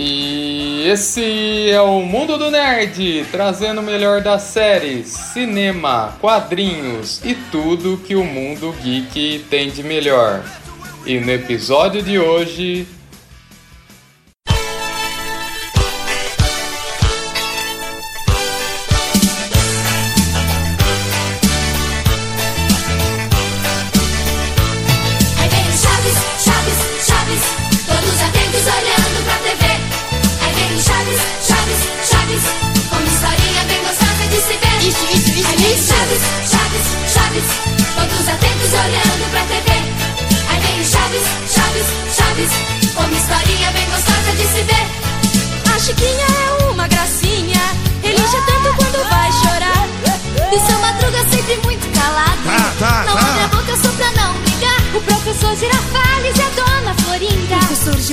E esse é o Mundo do Nerd, trazendo o melhor das séries, cinema, quadrinhos e tudo que o mundo geek tem de melhor. E no episódio de hoje,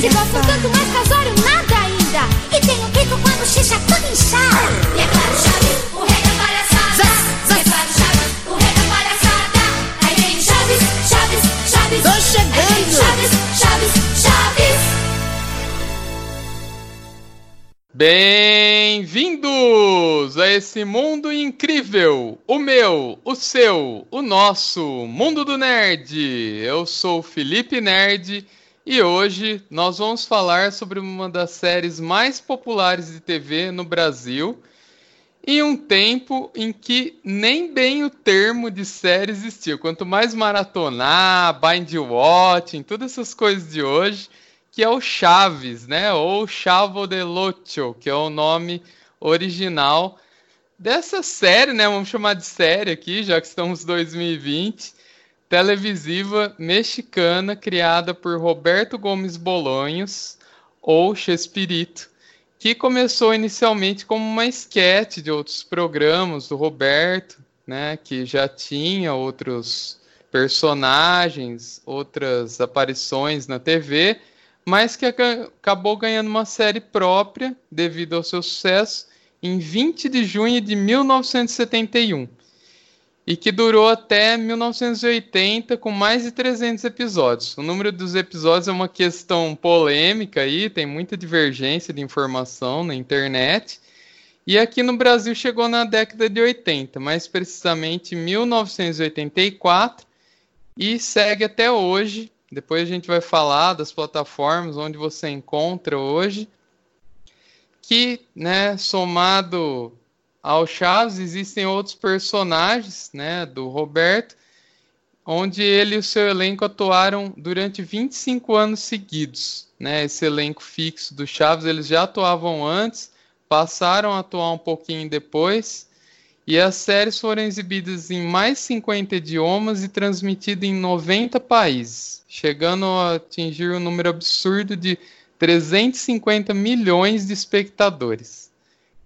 Se gostam tanto, mas casório nada ainda. E tem um pico quando xixa tudo inchado. E é claro, Chaves, o rei da palhaçada. E é claro, Chaves, o rei da palhaçada. Aí vem o Chaves, Chaves, Chaves. Tô Aí vem o chegando. Chaves, Chaves, Chaves. Bem-vindos a esse mundo incrível, o meu, o seu, o nosso mundo do nerd. Eu sou o Felipe Nerd e hoje nós vamos falar sobre uma das séries mais populares de TV no Brasil em um tempo em que nem bem o termo de série existia. Quanto mais maratonar, bind watching, todas essas coisas de hoje, que é o Chaves, né? Ou Chavo del Ocho, que é o nome original dessa série, né? Vamos chamar de série aqui, já que estamos em 2020, televisiva mexicana criada por Roberto Gomes Bolonhos, ou Chespirito, que começou inicialmente como uma esquete de outros programas do Roberto, né? Que já tinha outros personagens, outras aparições na TV mas que aca- acabou ganhando uma série própria devido ao seu sucesso em 20 de junho de 1971 e que durou até 1980 com mais de 300 episódios. O número dos episódios é uma questão polêmica aí, tem muita divergência de informação na internet. E aqui no Brasil chegou na década de 80, mais precisamente em 1984 e segue até hoje. Depois a gente vai falar das plataformas onde você encontra hoje. Que, né, somado ao Chaves, existem outros personagens, né, do Roberto, onde ele e o seu elenco atuaram durante 25 anos seguidos, né? Esse elenco fixo do Chaves, eles já atuavam antes, passaram a atuar um pouquinho depois. E as séries foram exibidas em mais 50 idiomas e transmitidas em 90 países, chegando a atingir um número absurdo de 350 milhões de espectadores.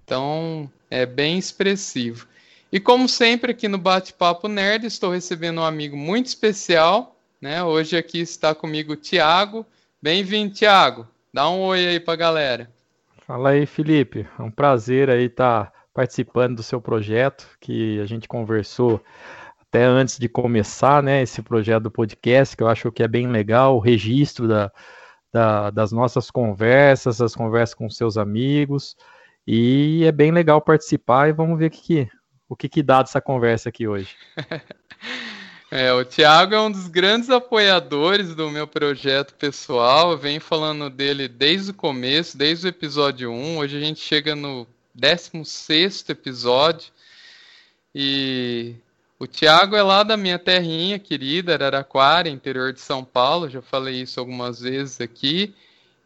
Então, é bem expressivo. E como sempre aqui no Bate-Papo Nerd, estou recebendo um amigo muito especial, né? Hoje aqui está comigo o Thiago. Bem-vindo, Thiago. Dá um oi aí pra galera. Fala aí, Felipe. É um prazer aí estar participando do seu projeto, que a gente conversou até antes de começar, né, esse projeto do podcast, que eu acho que é bem legal, o registro da, da- das nossas conversas, as conversas com seus amigos, e é bem legal participar e vamos ver o que, que- o que, que dá dessa conversa aqui hoje. É, o Thiago é um dos grandes apoiadores do meu projeto pessoal. Eu venho falando dele desde o começo, desde o episódio 1. Hoje a gente chega no 16º episódio. E o Thiago é lá da minha terrinha querida, Araraquara, interior de São Paulo. Já falei isso algumas vezes aqui.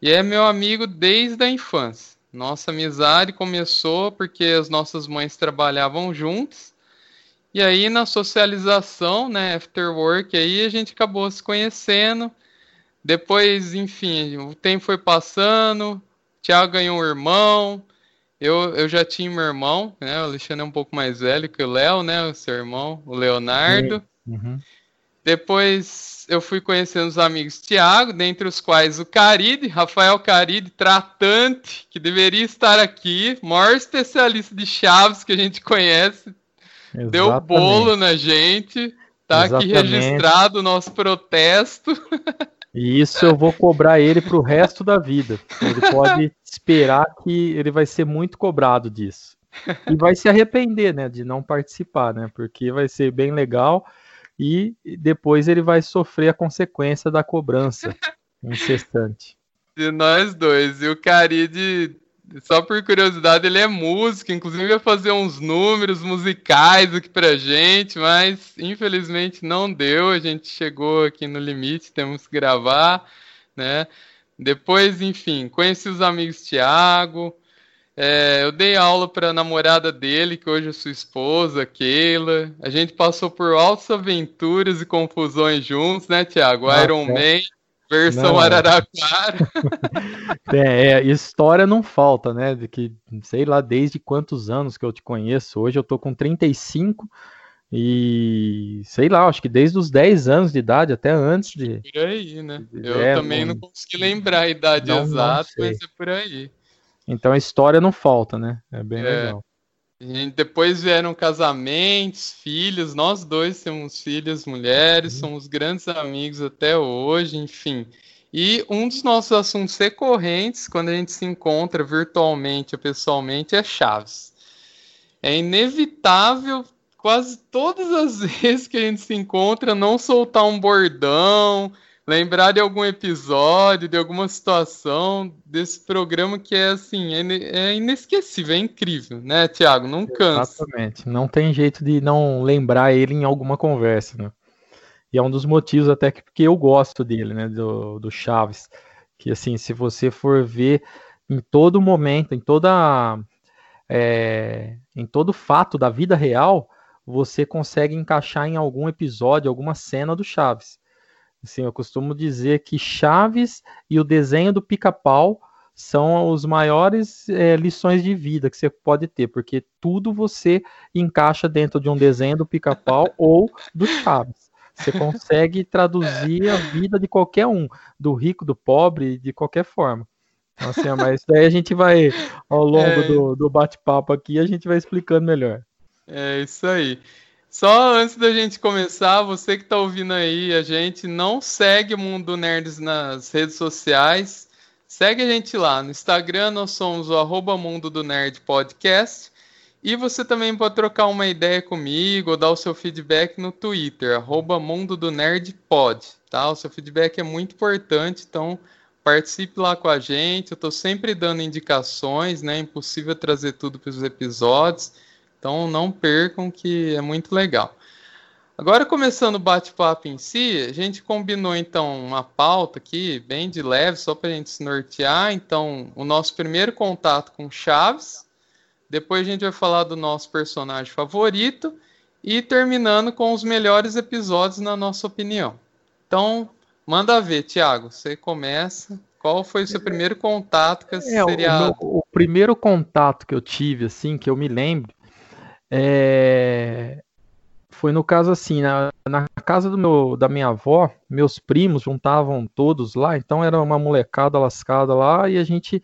E é meu amigo desde a infância. Nossa amizade começou porque as nossas mães trabalhavam juntas. E aí na socialização, né, after work, aí a gente acabou se conhecendo. Depois, enfim, o tempo foi passando. O Thiago ganhou um irmão. Eu, eu já tinha meu irmão, né? O Alexandre é um pouco mais velho que o Léo, né? O seu irmão, o Leonardo. Uhum. Depois eu fui conhecendo os amigos Tiago, dentre os quais o Caride, Rafael Caride, tratante, que deveria estar aqui, maior especialista de chaves que a gente conhece, deu Exatamente. bolo na gente, tá aqui Exatamente. registrado o nosso protesto. E isso eu vou cobrar ele pro resto da vida. Ele pode esperar que ele vai ser muito cobrado disso. E vai se arrepender, né, de não participar, né? Porque vai ser bem legal e depois ele vai sofrer a consequência da cobrança incessante. De nós dois. E o Caride, só por curiosidade, ele é músico, inclusive vai fazer uns números musicais aqui pra gente, mas infelizmente não deu. A gente chegou aqui no limite, temos que gravar, né? Depois, enfim, conheci os amigos Tiago, é, eu dei aula para a namorada dele, que hoje é sua esposa, Keila. A gente passou por altas aventuras e confusões juntos, né, Tiago? Iron. Man, versão Não. Araraquara. É, é, história não falta, né? De que, sei lá, desde quantos anos que eu te conheço. Hoje eu tô com 35 e sei lá, acho que desde os 10 anos de idade, até antes de. por aí, né? Eu É, também não- não consegui lembrar a idade Não- não exata, sei. mas é por aí. Então a história não falta, né? É bem É. legal. Gente- depois vieram casamentos, filhos, nós dois temos filhas, mulheres, somos grandes amigos até hoje, enfim. E um dos nossos assuntos recorrentes, quando a gente se encontra virtualmente ou pessoalmente, é Chaves. É inevitável, quase todas as vezes que a gente se encontra, não soltar um bordão, lembrar de algum episódio, de alguma situação desse programa que é assim, é é inesquecível, é incrível, né, Tiago? Não cansa. Exatamente. Não tem jeito de não lembrar ele em alguma conversa, né? E é um dos motivos até que porque eu gosto dele, né? Do, do Chaves. Que assim, se você for ver em todo momento, em toda é, em todo fato da vida real, você consegue encaixar em algum episódio, alguma cena do Chaves. Assim, eu costumo dizer que Chaves e o desenho do Pica-Pau são os maiores é, lições de vida que você pode ter, porque tudo você encaixa dentro de um desenho do Pica-Pau ou do Chaves. Você consegue traduzir a vida de qualquer um, do rico, do pobre, de qualquer forma. Então, assim, mas daí a gente vai, ao longo É. do, do bate-papo aqui, a gente vai explicando melhor. É isso aí. Só antes da gente começar, você que está ouvindo aí, a gente não segue o Mundo Nerds nas redes sociais. Segue a gente lá. No Instagram nós somos o arroba Mundo do Nerd Podcast. E você também pode trocar uma ideia comigo ou dar o seu feedback no Twitter, arroba Mundo do Nerd Pod. Tá? O seu feedback é muito importante, então participe lá com a gente. Eu estou sempre dando indicações, né? É impossível trazer tudo para os episódios. Então não percam que é muito legal. Agora começando o bate-papo em si, a gente combinou então uma pauta aqui, bem de leve, só para a gente se nortear. Então, o nosso primeiro contato com Chaves, depois a gente vai falar do nosso personagem favorito e terminando com os melhores episódios na nossa opinião. Então, manda ver, Thiago, você começa. Qual foi o seu primeiro contato com esse É, o, seriado? meu- o primeiro contato que eu tive, assim, que eu me lembro, é, foi no caso assim, na, na casa do meu, da minha avó, meus primos juntavam todos lá, então era uma molecada lascada lá, e a gente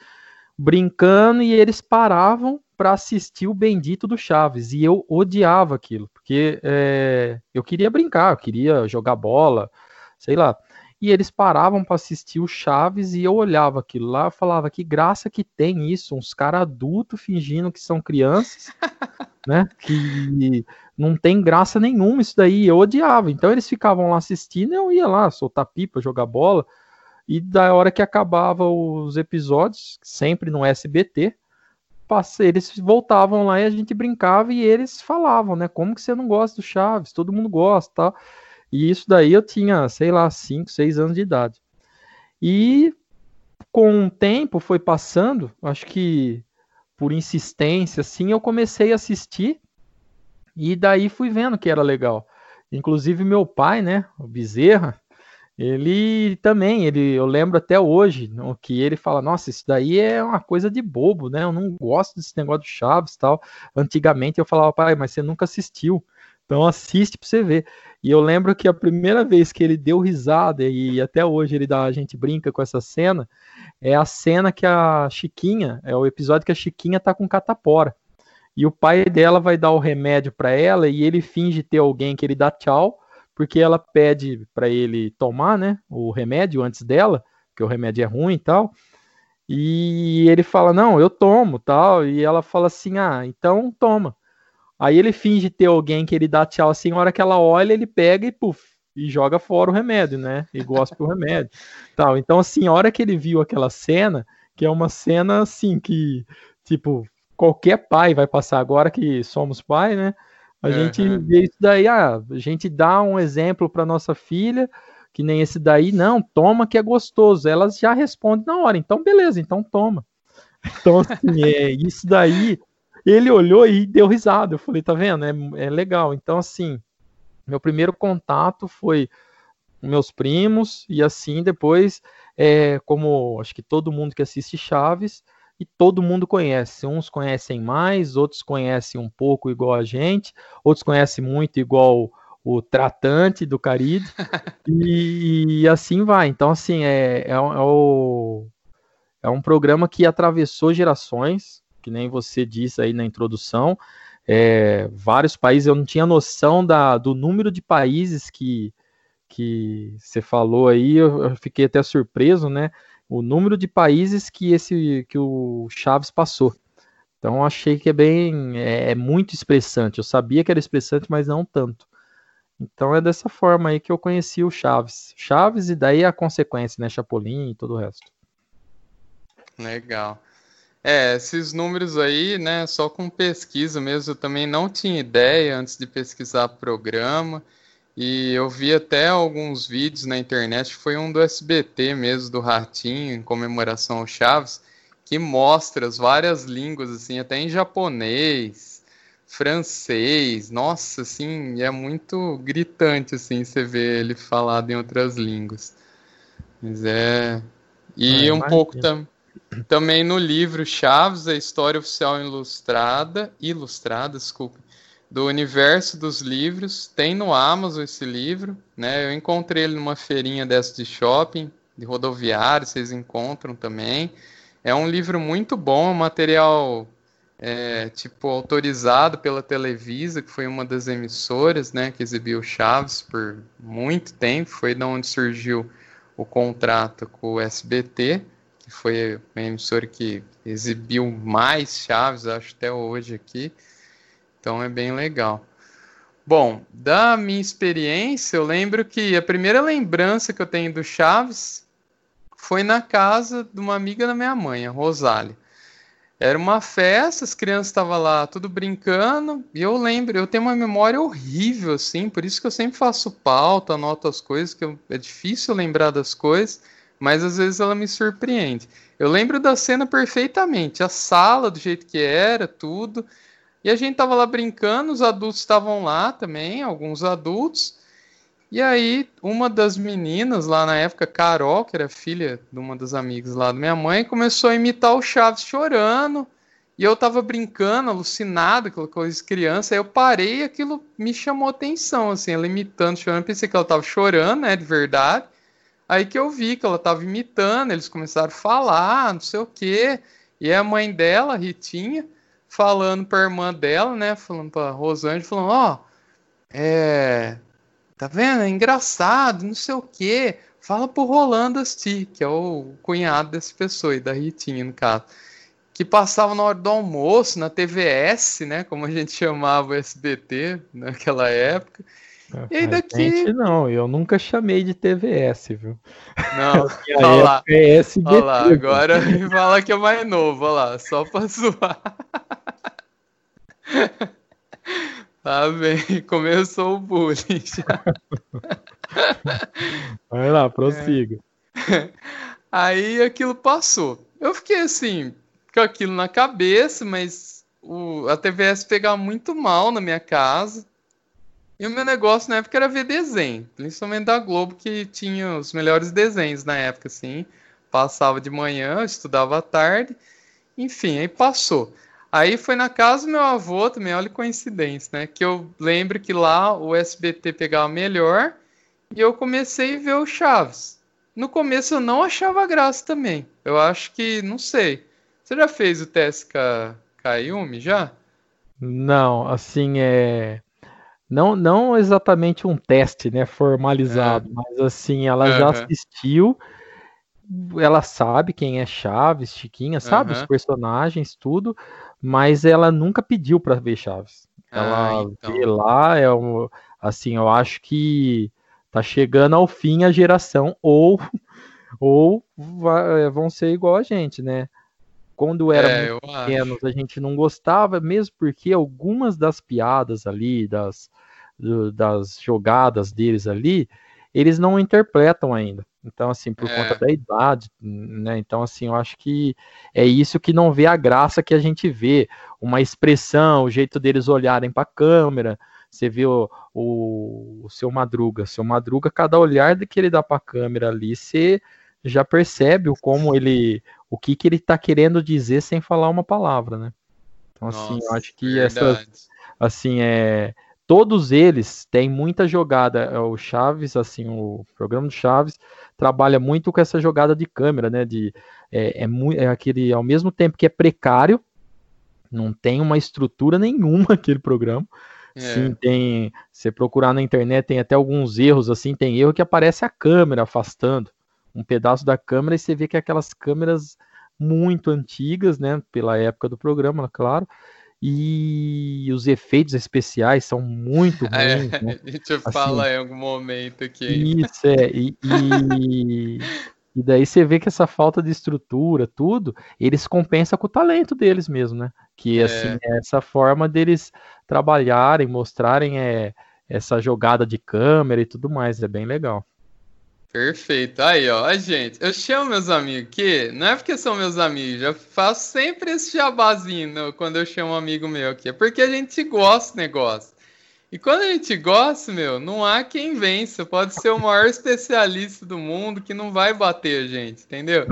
brincando, e eles paravam para assistir o bendito do Chaves, e eu odiava aquilo, porque é, eu queria brincar, eu queria jogar bola, sei lá. E eles paravam para assistir o Chaves e eu olhava aquilo lá e falava que graça que tem isso, uns caras adultos fingindo que são crianças, né? Que não tem graça nenhuma isso daí. Eu odiava. Então eles ficavam lá assistindo eu ia lá soltar pipa, jogar bola. E da hora que acabava os episódios, sempre no SBT, eles voltavam lá e a gente brincava e eles falavam, né? Como que você não gosta do Chaves? Todo mundo gosta, tal. E isso daí eu tinha, sei lá, 5, 6 anos de idade. E com o tempo foi passando, acho que por insistência, assim, eu comecei a assistir e daí fui vendo que era legal. Inclusive meu pai, né, o Bezerra, ele também, ele, eu lembro até hoje, no- que ele fala, nossa, isso daí é uma coisa de bobo, né? Eu não gosto desse negócio do Chaves tal. Antigamente eu falava, pai, mas você nunca assistiu. Então assiste pra você ver. E eu lembro que a primeira vez que ele deu risada, e até hoje ele dá, a gente brinca com essa cena, é a cena que a Chiquinha, é o episódio que a Chiquinha tá com catapora. E o pai dela vai dar o remédio pra ela e ele finge ter alguém que ele dá tchau, porque ela pede para ele tomar, né, o remédio antes dela, porque o remédio é ruim e tal. E ele fala: "Não, eu tomo", tal, e ela fala assim: "Ah, então toma". Aí ele finge ter alguém que ele dá tchau assim, a hora que ela olha, ele pega e puf, e joga fora o remédio, né? E gosta do remédio. Tal. Então assim, a hora que ele viu aquela cena, que é uma cena assim que tipo qualquer pai vai passar agora que somos pai, né? A uhum. gente vê isso daí, ah, a gente dá um exemplo para nossa filha, que nem esse daí, não, toma que é gostoso. Elas já respondem na hora, então beleza, então toma. Então, assim, é, isso daí, ele olhou e deu risada. Eu falei, tá vendo? É, é legal. Então, assim, meu primeiro contato foi com meus primos, e assim, depois, é, como acho que todo mundo que assiste Chaves, e todo mundo conhece. Uns conhecem mais, outros conhecem um pouco igual a gente, outros conhecem muito igual o tratante do Caribe, e, e, assim vai. Então, assim, é, é, é, o, é um programa que atravessou gerações, que nem você disse aí na introdução, é, vários países, eu não tinha noção da, do número de países que, que você falou aí, eu, eu fiquei até surpreso, né? o número de países que esse que o Chaves passou. Então achei que é bem é, é, muito expressante. Eu sabia que era expressante, mas não tanto. Então é dessa forma aí que eu conheci o Chaves. Chaves e daí a consequência, né? Chapolin e todo o resto. Legal. É, esses números aí, né, só com pesquisa mesmo, eu também não tinha ideia antes de pesquisar programa. E eu vi até alguns vídeos na internet, foi um do SBT mesmo, do Ratinho, em comemoração ao Chaves, que mostra as várias línguas, assim, até em japonês, francês, nossa, assim, é muito gritante, assim, você vê ele falado em outras línguas. Mas é... E é, um pouco tam... também no livro Chaves, a história oficial ilustrada, ilustrada, desculpa, do universo dos livros. Tem no Amazon esse livro, né? Eu encontrei ele numa feirinha dessa de shopping, de rodoviário, vocês encontram também. É um livro muito bom, material é, tipo autorizado pela Televisa, que foi uma das emissoras, né, que exibiu Chaves por muito tempo. Foi da onde surgiu o contrato com o SBT, que foi a emissora que exibiu mais Chaves, acho até hoje aqui. Então é bem legal. Bom, da minha experiência, eu lembro que a primeira lembrança que eu tenho do Chaves foi na casa de uma amiga da minha mãe, a Rosália. Era uma festa, as crianças estavam lá tudo brincando, e eu lembro, eu tenho uma memória horrível, assim, por isso que eu sempre faço pauta, anoto as coisas, que eu, é difícil lembrar das coisas, mas às vezes ela me surpreende. Eu lembro da cena perfeitamente, a sala do jeito que era, tudo. E a gente tava lá brincando, os adultos estavam lá também, alguns adultos. E aí, uma das meninas lá na época, Carol, que era filha de uma das amigas lá da minha mãe, começou a imitar o Chaves chorando. E eu tava brincando, alucinado, aquela coisa de criança. Aí eu parei e aquilo me chamou atenção, assim, ela imitando, chorando. Pensei que ela tava chorando, né, de verdade. Aí que eu vi que ela tava imitando, eles começaram a falar, não sei o quê. E a mãe dela, Ritinha, falando pra irmã dela, né? Falando pra Rosângela, falando, ó, oh, é. Tá vendo? É engraçado, não sei o quê. Fala pro Rolando assistir, que é o cunhado dessa pessoa, e da Ritinha, no caso. Que passava na hora do almoço, na TVS, né? Como a gente chamava o SBT naquela época. E aí daqui. Gente, não, eu nunca chamei de TVS, viu? Não, olha lá. É olha lá, agora fala que é mais novo, olha lá, só pra zoar. Tá bem, começou o bullying já. Vai lá, prossiga. É. Aí aquilo passou. Eu fiquei assim, com aquilo na cabeça, mas o, a TVS pegava muito mal na minha casa. E o meu negócio na época era ver desenho, principalmente da Globo, que tinha os melhores desenhos na época, assim. Passava de manhã, estudava à tarde, enfim, aí passou. Aí foi na casa do meu avô também, olha coincidência, né? Que eu lembro que lá o SBT pegava melhor e eu comecei a ver o Chaves. No começo eu não achava graça também. Eu acho que, não sei. Você já fez o teste com a, já? Não, assim, é não, não exatamente um teste, né, formalizado, É. mas assim, ela já Aham. assistiu, ela sabe quem é Chaves, Chiquinha, sabe os Aham. personagens, tudo, mas ela nunca pediu pra ver Chaves. Ela Ah, então. vê lá, é um, assim, eu acho que tá chegando ao fim a geração, ou, ou va- vão ser igual a gente, né? Quando era É, eu acho. pequenos, a gente não gostava, mesmo porque algumas das piadas ali, das, do- das jogadas deles ali, eles não interpretam ainda. Então, assim, por É. conta da idade, né? Então, assim, eu acho que é isso que não vê a graça que a gente vê. Uma expressão, o jeito deles olharem para a câmera. Você vê o, o, o seu Madruga. Seu Madruga, cada olhar que ele dá para a câmera ali, você já percebe o como ele, o que, que ele está querendo dizer sem falar uma palavra, né? Então, assim, eu Nossa, acho que essas, assim, é, todos eles têm muita jogada. É, O Chaves, assim, o programa do Chaves trabalha muito com essa jogada de câmera, né? De, é, é, é aquele, ao mesmo tempo que é precário, não tem uma estrutura nenhuma aquele programa. É. Sim, tem. Você procurar na internet, tem até alguns erros, assim, tem erro que aparece a câmera afastando um pedaço da câmera e você vê que é aquelas câmeras muito antigas, né? Pela época do programa, claro. E os efeitos especiais são muito É, ruins, né? a gente Assim, fala em algum momento ainda. Isso, é. E, e, e daí você vê que essa falta de estrutura, tudo, eles compensam com o talento deles mesmo, né? Que, É. assim, é essa forma deles trabalharem, mostrarem é, essa jogada de câmera e tudo mais, é bem legal. Perfeito. Aí, ó, a gente, eu chamo meus amigos aqui, não é porque são meus amigos, eu faço sempre esse jabazinho quando eu chamo um amigo meu aqui, é porque a gente gosta do negócio. E quando a gente gosta, meu, não há quem vença. Pode ser o maior especialista do mundo que não vai bater a gente, entendeu?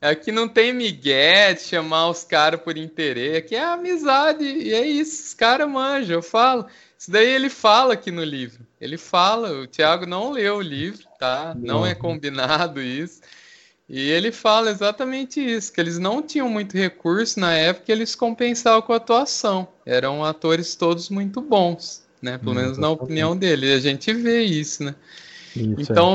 Aqui não tem migué de chamar os caras por interesse, aqui é amizade, e é isso, os caras manjam, eu falo. Isso daí ele fala aqui no livro. Ele fala, o Thiago não leu o livro, tá? Não é combinado isso. E ele fala exatamente isso, que eles não tinham muito recurso na época, eles compensavam com a atuação. Eram atores todos muito bons, né? Pelo Hum, menos na opinião dele. E a gente vê isso, né? Isso, é.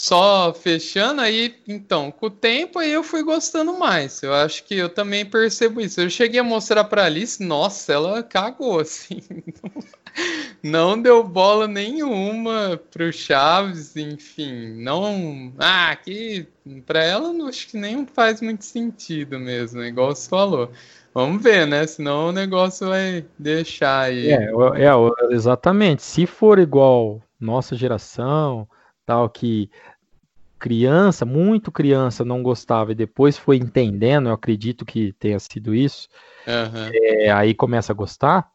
Só fechando aí, então, com o tempo aí eu fui gostando mais. Eu acho que eu também percebo isso. Eu cheguei a mostrar pra Alice, nossa, ela cagou, assim. Não deu bola nenhuma pro Chaves, enfim, não. Ah, que pra ela não acho que nem faz muito sentido mesmo, igual você falou. Vamos ver, né? Senão o negócio vai deixar aí. É, é, exatamente. Se for igual nossa geração, tal, que criança, muito criança não gostava e depois foi entendendo, eu acredito que tenha sido isso, Aham. é, aí começa a gostar,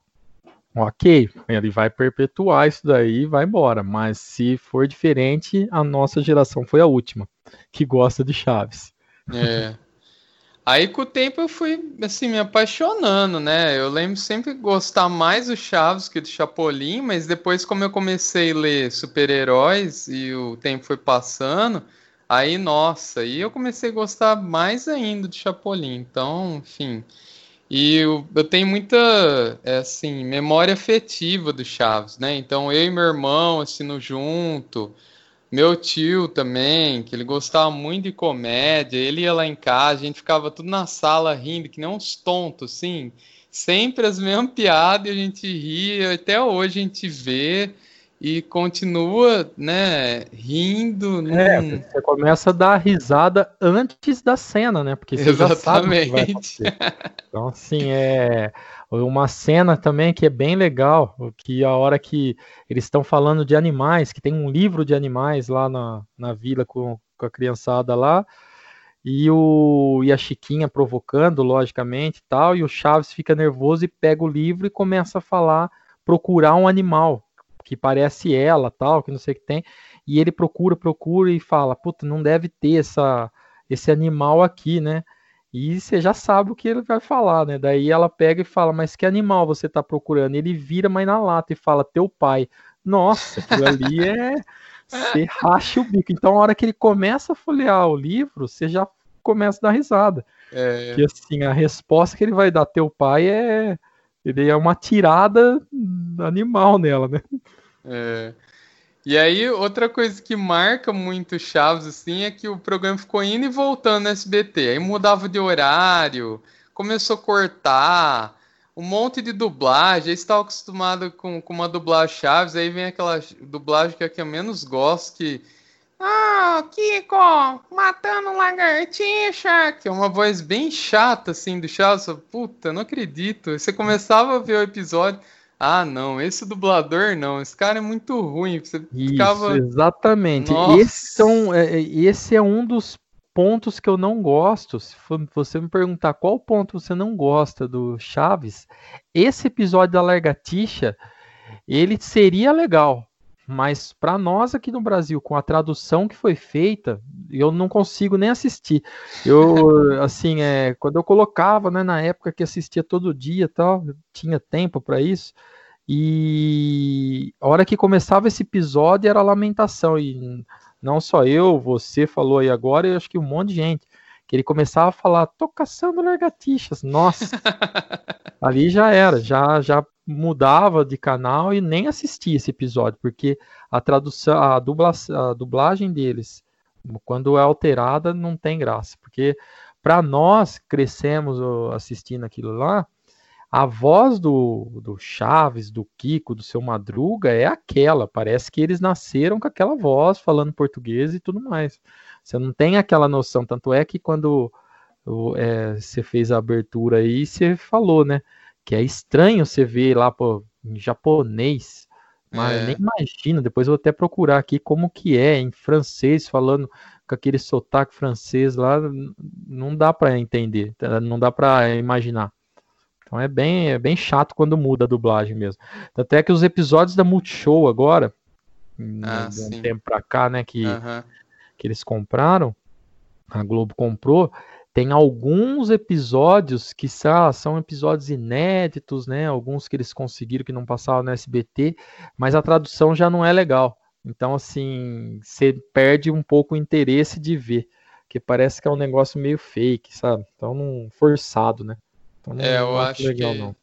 ok, ele vai perpetuar isso daí e vai embora. Mas se for diferente, a nossa geração foi a última que gosta de Chaves. É. Aí com o tempo eu fui assim me apaixonando, né? Eu lembro sempre gostar mais do Chaves que do Chapolin, mas depois como eu comecei a ler super-heróis e o tempo foi passando, aí nossa, aí eu comecei a gostar mais ainda do Chapolin. Então, enfim, e eu, eu tenho muita, é, assim, memória afetiva do Chaves, né? Então eu e meu irmão assistindo junto. Meu tio também, que ele gostava muito de comédia, ele ia lá em casa, a gente ficava tudo na sala rindo, que nem uns tontos, assim. Sempre as mesmas piadas, e a gente ria, até hoje a gente vê e continua, né, rindo. É, num- você começa a dar risada antes da cena, né? Porque você já sabe o que vai Exatamente. acontecer. Então, assim, é uma cena também que é bem legal, que a hora que eles estão falando de animais, que tem um livro de animais lá na, na vila com, com a criançada lá, e, o, e a Chiquinha provocando, logicamente, tal, e o Chaves fica nervoso e pega o livro e começa a falar, procurar um animal que parece ela, tal, que não sei o que tem, e ele procura, procura e fala, puta, não deve ter essa, esse animal aqui, né? E você já sabe o que ele vai falar, né? Daí ela pega e fala, mas que animal você tá procurando? Ele vira, mas na lata, e fala, teu pai. Nossa, aquilo ali é. Você racha o bico. Então, a hora que ele começa a folhear o livro, você já começa a dar risada. É, Porque assim, a resposta que ele vai dar teu pai é. Ele é uma tirada animal nela, né? É. E aí, outra coisa que marca muito Chaves, assim, é que o programa ficou indo e voltando no SBT. Aí mudava de horário, começou a cortar, um monte de dublagem. Aí estava acostumado com, com uma dublagem Chaves, aí vem aquela dublagem que é a que eu menos gosto, que ah, Kiko, matando lagartixa. Que é uma voz bem chata, assim, do Chaves. Puta, não acredito. Você começava a ver o episódio. Ah, não, esse dublador não. Esse cara é muito ruim. Você ficava. Isso, exatamente. Esse, são, é, é, esse é um dos pontos que eu não gosto. Se você me perguntar qual ponto você não gosta do Chaves, esse episódio da Lagartixa, ele seria legal. Mas para nós aqui no Brasil, com a tradução que foi feita, eu não consigo nem assistir. Eu, assim, é, quando eu colocava, né, na época que assistia todo dia, tal, tinha tempo para isso. E a hora que começava esse episódio era lamentação e não só eu, você falou aí agora, eu acho que um monte de gente que ele começava a falar, tô caçando largatixas, nossa, ali já era, já já mudava de canal e nem assistia esse episódio, porque a tradução, a, dubla, a dublagem deles, quando é alterada, não tem graça, porque para nós crescemos assistindo aquilo lá, a voz do, do Chaves, do Kiko, do seu Madruga é aquela. Parece que eles nasceram com aquela voz, falando português e tudo mais. Você não tem aquela noção. Tanto é que quando é, você fez a abertura aí, você falou, né? Que é estranho você ver lá pô, em japonês, mas é. nem imagino, depois eu vou até procurar aqui como que é em francês, falando com aquele sotaque francês lá, não dá para entender, tá? não dá para imaginar. Então é bem, é bem chato quando muda a dublagem mesmo. Até que os episódios da Multishow agora, ah, de um tempo pra cá, né, que, uhum. que eles compraram, a Globo comprou, tem alguns episódios que são, são episódios inéditos, né? Alguns que eles conseguiram que não passavam no SBT, mas a tradução já não é legal. Então, assim, você perde um pouco o interesse de ver, que parece que é um negócio meio fake, sabe? Então, não, forçado, né? Então, não é, eu acho legal, que... não.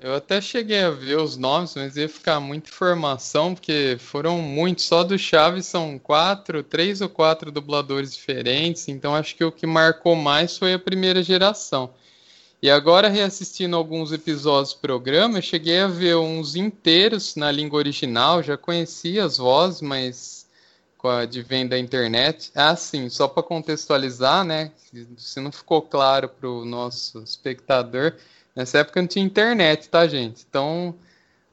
Eu até cheguei a ver os nomes, mas ia ficar muita informação, porque foram muitos. Só do Chaves são quatro, três ou quatro dubladores diferentes. Então acho que o que marcou mais foi a primeira geração. E agora, reassistindo alguns episódios do programa, eu cheguei a ver uns inteiros na língua original. Já conhecia as vozes, mas de venda da internet. Ah, sim, só para contextualizar, né? Se não ficou claro para o nosso espectador. Nessa época não tinha internet, tá, gente? Então,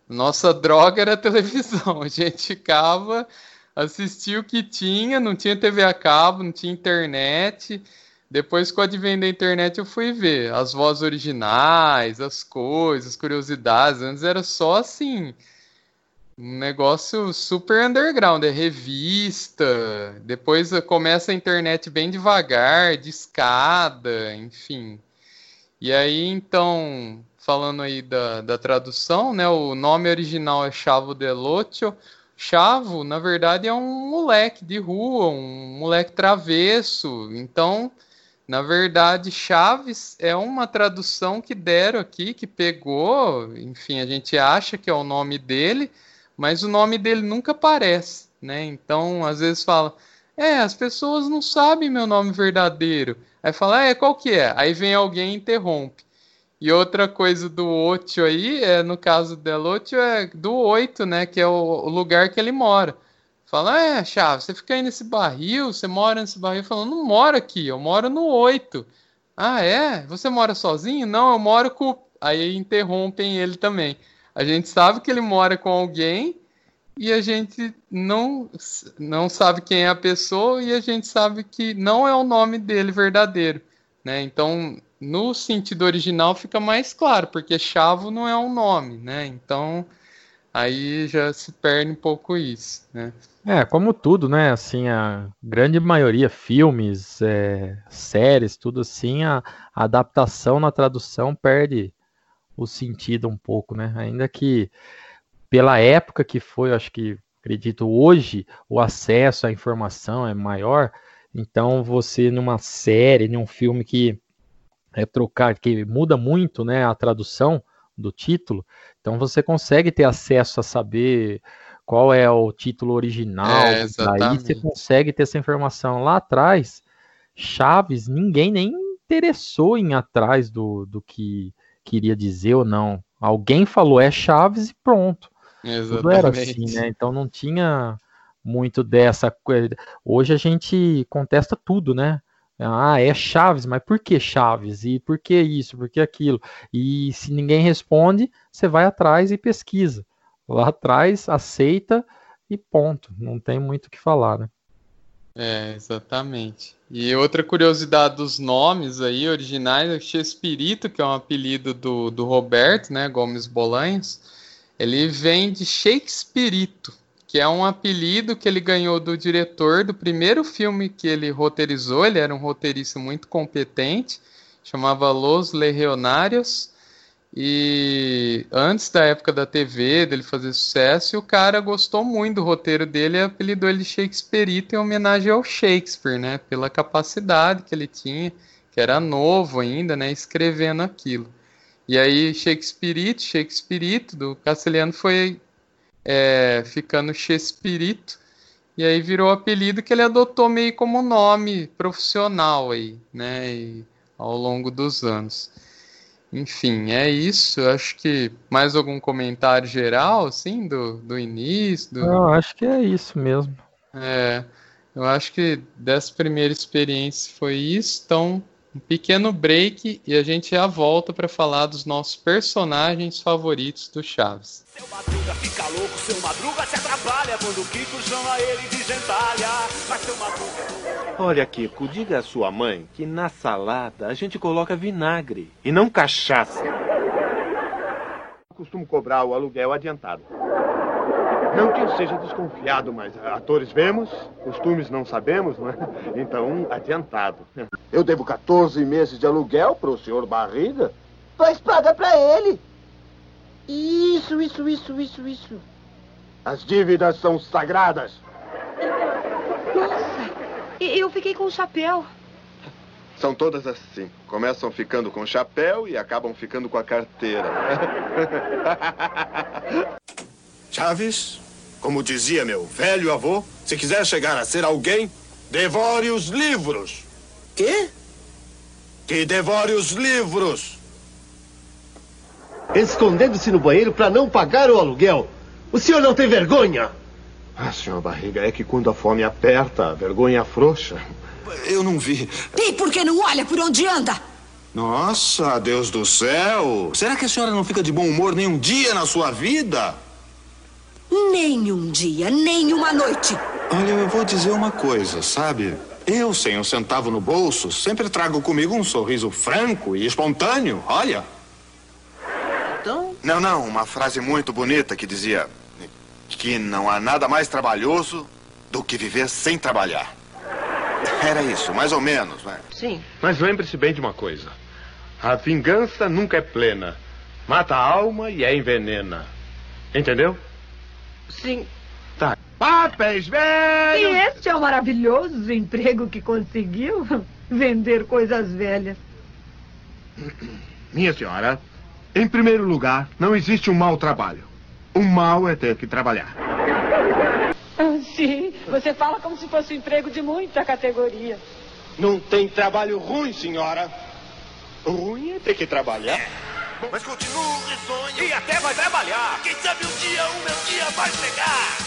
nossa droga era a televisão. A gente ficava, assistia o que tinha, não tinha TV a cabo, não tinha internet. Depois, com o advento da internet, eu fui ver as vozes originais, as coisas, as curiosidades. Antes era só assim, um negócio super underground, é revista. Depois começa a internet bem devagar, de escada, enfim. E aí, então, falando aí da, da tradução, né? O nome original é Chavo Delotio. Chavo, na verdade, é um moleque de rua, um moleque travesso. Então, na verdade, Chaves é uma tradução que deram aqui, que pegou, enfim, a gente acha que é o nome dele, mas o nome dele nunca aparece, né? Então, às vezes fala, é, as pessoas não sabem meu nome verdadeiro. Aí fala, ah, é, qual que é? Aí vem alguém e interrompe. E outra coisa do Otio aí, é, no caso do Otio, é do oito, né? Que é o, o, lugar que ele mora. Fala, é, Chaves, você fica aí nesse barril, você mora nesse barril. Falando, não moro aqui, eu moro no oito. Ah, é? Você mora sozinho? Não, eu moro com. Aí interrompem ele também. A gente sabe que ele mora com alguém e a gente não, não sabe quem é a pessoa e a gente sabe que não é o nome dele verdadeiro, né? Então, no sentido original fica mais claro, porque Chavo não é um nome, né? Então, aí já se perde um pouco isso, né? É, como tudo, né? Assim, a grande maioria, filmes, é, séries, tudo assim, a, a adaptação na tradução perde o sentido um pouco, né? Ainda que pela época que foi, acho que acredito hoje o acesso à informação é maior, então você numa série, num filme que é trocar, que muda muito, né, a tradução, do título. Então você consegue ter acesso a saber qual é o título original. É, Aí você consegue ter essa informação. Lá atrás, Chaves, ninguém nem interessou em atrás do, do que queria dizer ou não. Alguém falou é Chaves e pronto. Tudo era assim, Exatamente. né? Então não tinha muito dessa coisa. Hoje a gente contesta tudo, né? Ah, é Chaves, mas por que Chaves? E por que isso? Por que aquilo? E se ninguém responde, você vai atrás e pesquisa. Lá atrás, aceita e ponto. Não tem muito o que falar, né? É, exatamente. E outra curiosidade dos nomes aí originais é Chespirito, que é um apelido do, do Roberto, né, Gomes Bolanhos, ele vem de Shakespearito, que é um apelido que ele ganhou do diretor do primeiro filme que ele roteirizou, ele era um roteirista muito competente, chamava Los Legionários, e antes da época da TV, dele fazer sucesso, o cara gostou muito do roteiro dele e apelidou ele de Shakespearito em homenagem ao Shakespeare, né? Pela capacidade que ele tinha, que era novo ainda, né? Escrevendo aquilo. E aí, Shakespearito, Shakespearito, do castelhano foi é, ficando Chespirito, e aí virou o apelido que ele adotou meio como nome profissional aí, né? E ao longo dos anos. Enfim, é isso. Acho que mais algum comentário geral, assim, do, do início? Do... Eu acho que é isso mesmo. É, eu acho que dessa primeira experiência foi isso. Então, um pequeno break e a gente já volta para falar dos nossos personagens favoritos do Chaves. Seu Madruga fica louco, seu Madruga se atrapalha quando o Kiko chama ele de gentalha. Mas seu Madruga. Olha, Kiko, diga à sua mãe que na salada a gente coloca vinagre e não cachaça. Costumo cobrar o aluguel adiantado. Não que eu seja desconfiado, mas atores vemos, costumes não sabemos, não é? Então, adiantado. Eu devo 14 meses de aluguel para o senhor Barriga? Pois paga pra ele. Isso, isso, isso, isso, isso. As dívidas são sagradas. Eu fiquei com o chapéu. São todas assim. Começam ficando com o chapéu e acabam ficando com a carteira. Chaves, como dizia meu velho avô, se quiser chegar a ser alguém, devore os livros. Quê? Que devore os livros. Escondendo-se no banheiro para não pagar o aluguel. O senhor não tem vergonha? Ah, senhor Barriga, é que quando a fome aperta, a vergonha afrouxa. Eu não vi. E por que não olha por onde anda? Nossa, Deus do céu! Será que a senhora não fica de bom humor nem um dia na sua vida? Nem um dia, nem uma noite. Olha, eu vou dizer uma coisa, sabe? Eu, sem um centavo no bolso, sempre trago comigo um sorriso franco e espontâneo, olha. Então, Não, não, uma frase muito bonita que dizia que não há nada mais trabalhoso do que viver sem trabalhar. Era isso, mais ou menos, né? sim. Mas lembre-se bem de uma coisa: a vingança nunca é plena. Mata a alma e a envenena. Entendeu? Sim. Tá. Papéis E velhos! este é o maravilhoso emprego que conseguiu vender coisas velhas. Minha senhora, em primeiro lugar, não existe um mau trabalho. O mal é ter que trabalhar. Ah, Sim, você fala como se fosse um emprego de muita categoria. Não tem trabalho ruim, senhora. Ruim é ter que trabalhar. Mas continua risonho. E até vai trabalhar. Quem sabe um dia o meu dia vai chegar.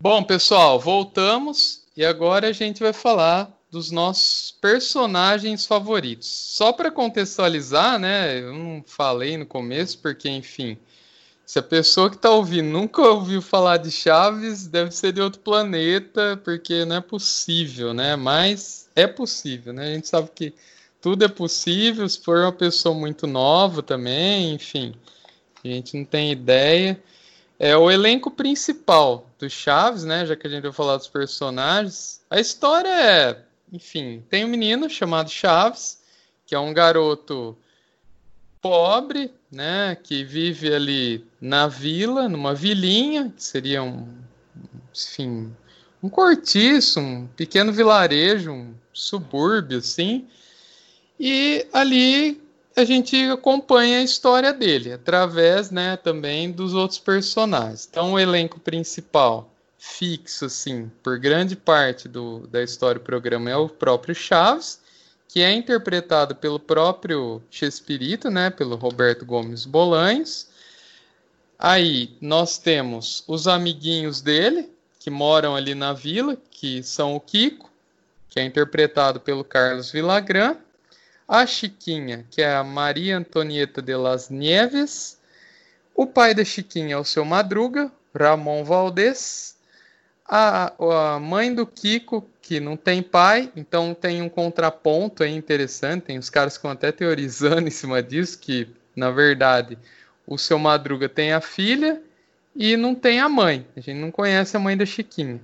Bom, pessoal, voltamos e agora a gente vai falar dos nossos personagens favoritos. Só para contextualizar, né? Eu não falei no começo porque, enfim, se a pessoa que está ouvindo nunca ouviu falar de Chaves, deve ser de outro planeta, porque não é possível, né? Mas é possível, né? A gente sabe que tudo é possível, se for uma pessoa muito nova também, enfim, a gente não tem ideia. É o elenco principal do Chaves, né? Já que a gente vai falar dos personagens. A história é, enfim, tem um menino chamado Chaves, que é um garoto pobre, né? Que vive ali na vila, numa vilinha, que seria um, enfim, um cortiço, um pequeno vilarejo, um subúrbio, assim. E ali a gente acompanha a história dele, através né, também dos outros personagens. Então, o elenco principal, fixo, assim, por grande parte do, da história do programa, é o próprio Chaves, que é interpretado pelo próprio Chespirito, né, pelo Roberto Gomes Bolanhos. Aí nós temos os amiguinhos dele, que moram ali na vila, que são o Kiko, que é interpretado pelo Carlos Villagrán, a Chiquinha, que é a Maria Antonieta de las Nieves, o pai da Chiquinha é o seu Madruga, Ramon Valdez, a, a mãe do Kiko, que não tem pai, então tem um contraponto aí interessante, tem os caras que estão até teorizando em cima disso, que na verdade o seu Madruga tem a filha e não tem a mãe, a gente não conhece a mãe da Chiquinha.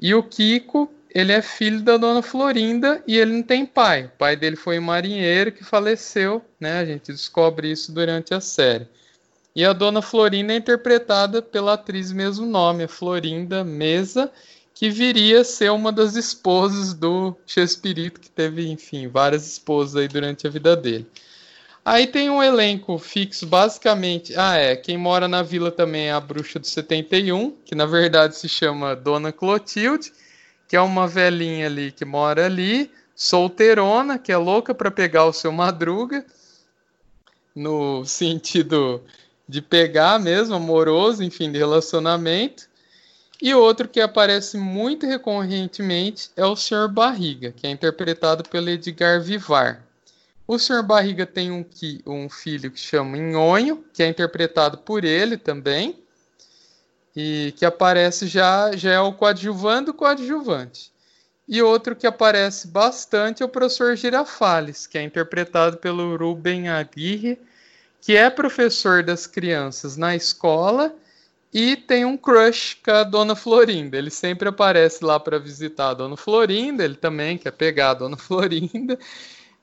E o Kiko ele é filho da dona Florinda e ele não tem pai. O pai dele foi um marinheiro que faleceu, né? A gente descobre isso durante a série. E a dona Florinda é interpretada pela atriz mesmo nome, a Florinda Mesa, que viria a ser uma das esposas do Chespirito, que teve, enfim, várias esposas aí durante a vida dele. Aí tem um elenco fixo, basicamente. Ah, é. Quem mora na vila também é a bruxa do 71, que na verdade se chama Dona Clotilde que é uma velhinha ali que mora ali, solteirona, que é louca para pegar o seu madruga, no sentido de pegar mesmo, amoroso, enfim, de relacionamento. E outro que aparece muito recorrentemente é o Sr. Barriga, que é interpretado pelo Edgar Vivar. O Sr. Barriga tem um, um filho que chama Inhonho, que é interpretado por ele também e que aparece já, já é o coadjuvante do coadjuvante. E outro que aparece bastante é o professor Girafales, que é interpretado pelo Ruben Aguirre, que é professor das crianças na escola e tem um crush com a Dona Florinda. Ele sempre aparece lá para visitar a Dona Florinda, ele também quer pegar a Dona Florinda.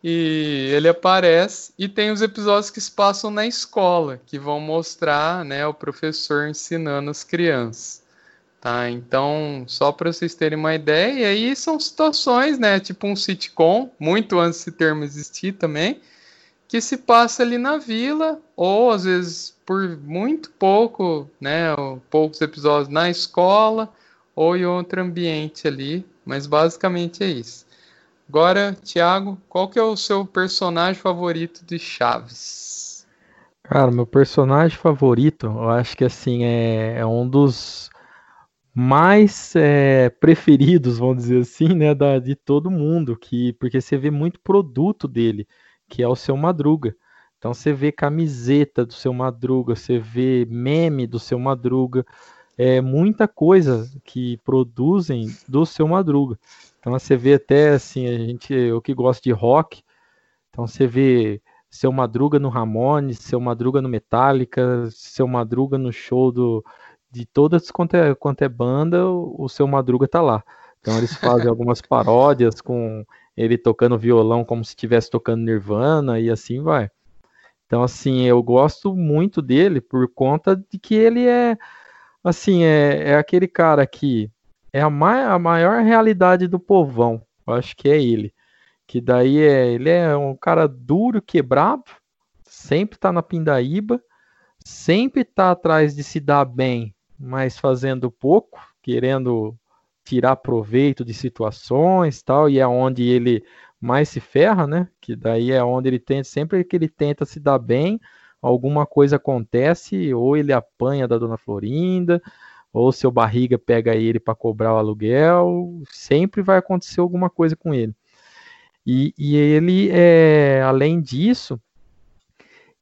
E ele aparece e tem os episódios que se passam na escola, que vão mostrar, né, o professor ensinando as crianças. Tá? Então, só para vocês terem uma ideia, e aí são situações, né, tipo um sitcom, muito antes desse termo existir também, que se passa ali na vila, ou às vezes por muito pouco, né, poucos episódios na escola, ou em outro ambiente ali, mas basicamente é isso. Agora, Thiago, qual que é o seu personagem favorito de Chaves? Cara, meu personagem favorito, eu acho que assim é, é um dos mais é, preferidos, vamos dizer assim, né, da, de todo mundo, que porque você vê muito produto dele, que é o seu Madruga. Então você vê camiseta do seu Madruga, você vê meme do seu Madruga, é muita coisa que produzem do seu Madruga. Então você vê até assim, a gente, eu que gosto de rock, então você vê seu Madruga no Ramones, seu Madruga no Metallica, seu Madruga no show do, de todas quanto é, quanto é banda, o, o seu Madruga tá lá. Então eles fazem algumas paródias com ele tocando violão como se estivesse tocando Nirvana e assim vai. Então assim, eu gosto muito dele por conta de que ele é assim, é, é aquele cara que é a, mai a maior realidade do povão. Eu acho que é ele. Que daí é, ele é um cara duro, quebrado, sempre tá na pindaíba, sempre tá atrás de se dar bem, mas fazendo pouco, querendo tirar proveito de situações tal, e é onde ele mais se ferra, né? Que daí é onde ele tenta, sempre que ele tenta se dar bem, alguma coisa acontece, ou ele apanha da dona Florinda, ou seu barriga pega ele para cobrar o aluguel, sempre vai acontecer alguma coisa com ele. E, e ele, é, além disso,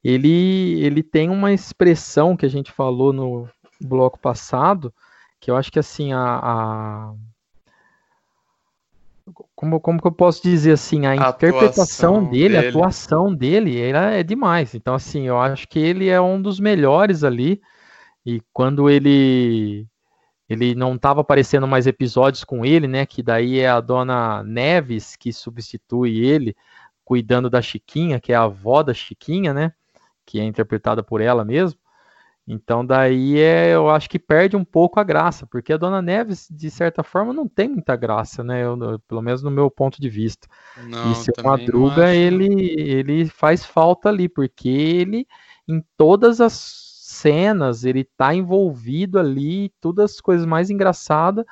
ele, ele tem uma expressão que a gente falou no bloco passado, que eu acho que assim, a, a como, como que eu posso dizer assim, a, a interpretação dele, dele, a atuação dele, ela é demais. Então, assim, eu acho que ele é um dos melhores ali. E quando ele ele não estava aparecendo mais episódios com ele, né? Que daí é a dona Neves que substitui ele, cuidando da Chiquinha, que é a avó da Chiquinha, né? Que é interpretada por ela mesmo. Então daí é, eu acho que perde um pouco a graça, porque a Dona Neves, de certa forma, não tem muita graça, né? Eu, pelo menos no meu ponto de vista. Não, e seu não Madruga, ele, ele faz falta ali, porque ele, em todas as cenas, ele tá envolvido ali, todas as coisas mais engraçadas,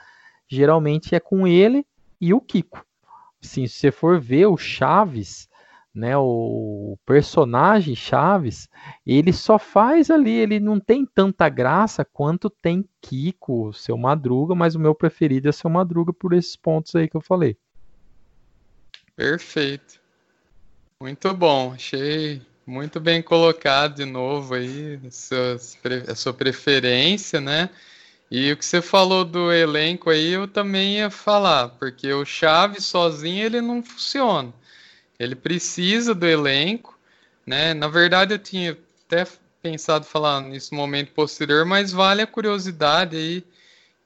geralmente é com ele e o Kiko. Assim, se você for ver o Chaves, né, o personagem Chaves, ele só faz ali, ele não tem tanta graça quanto tem Kiko, seu Madruga, mas o meu preferido é seu Madruga por esses pontos aí que eu falei. Perfeito. Muito bom. Achei muito bem colocado de novo aí a sua preferência, né? E o que você falou do elenco aí, eu também ia falar, porque o Chaves sozinho ele não funciona. Ele precisa do elenco, né? Na verdade, eu tinha até pensado falar nesse momento posterior, mas vale a curiosidade aí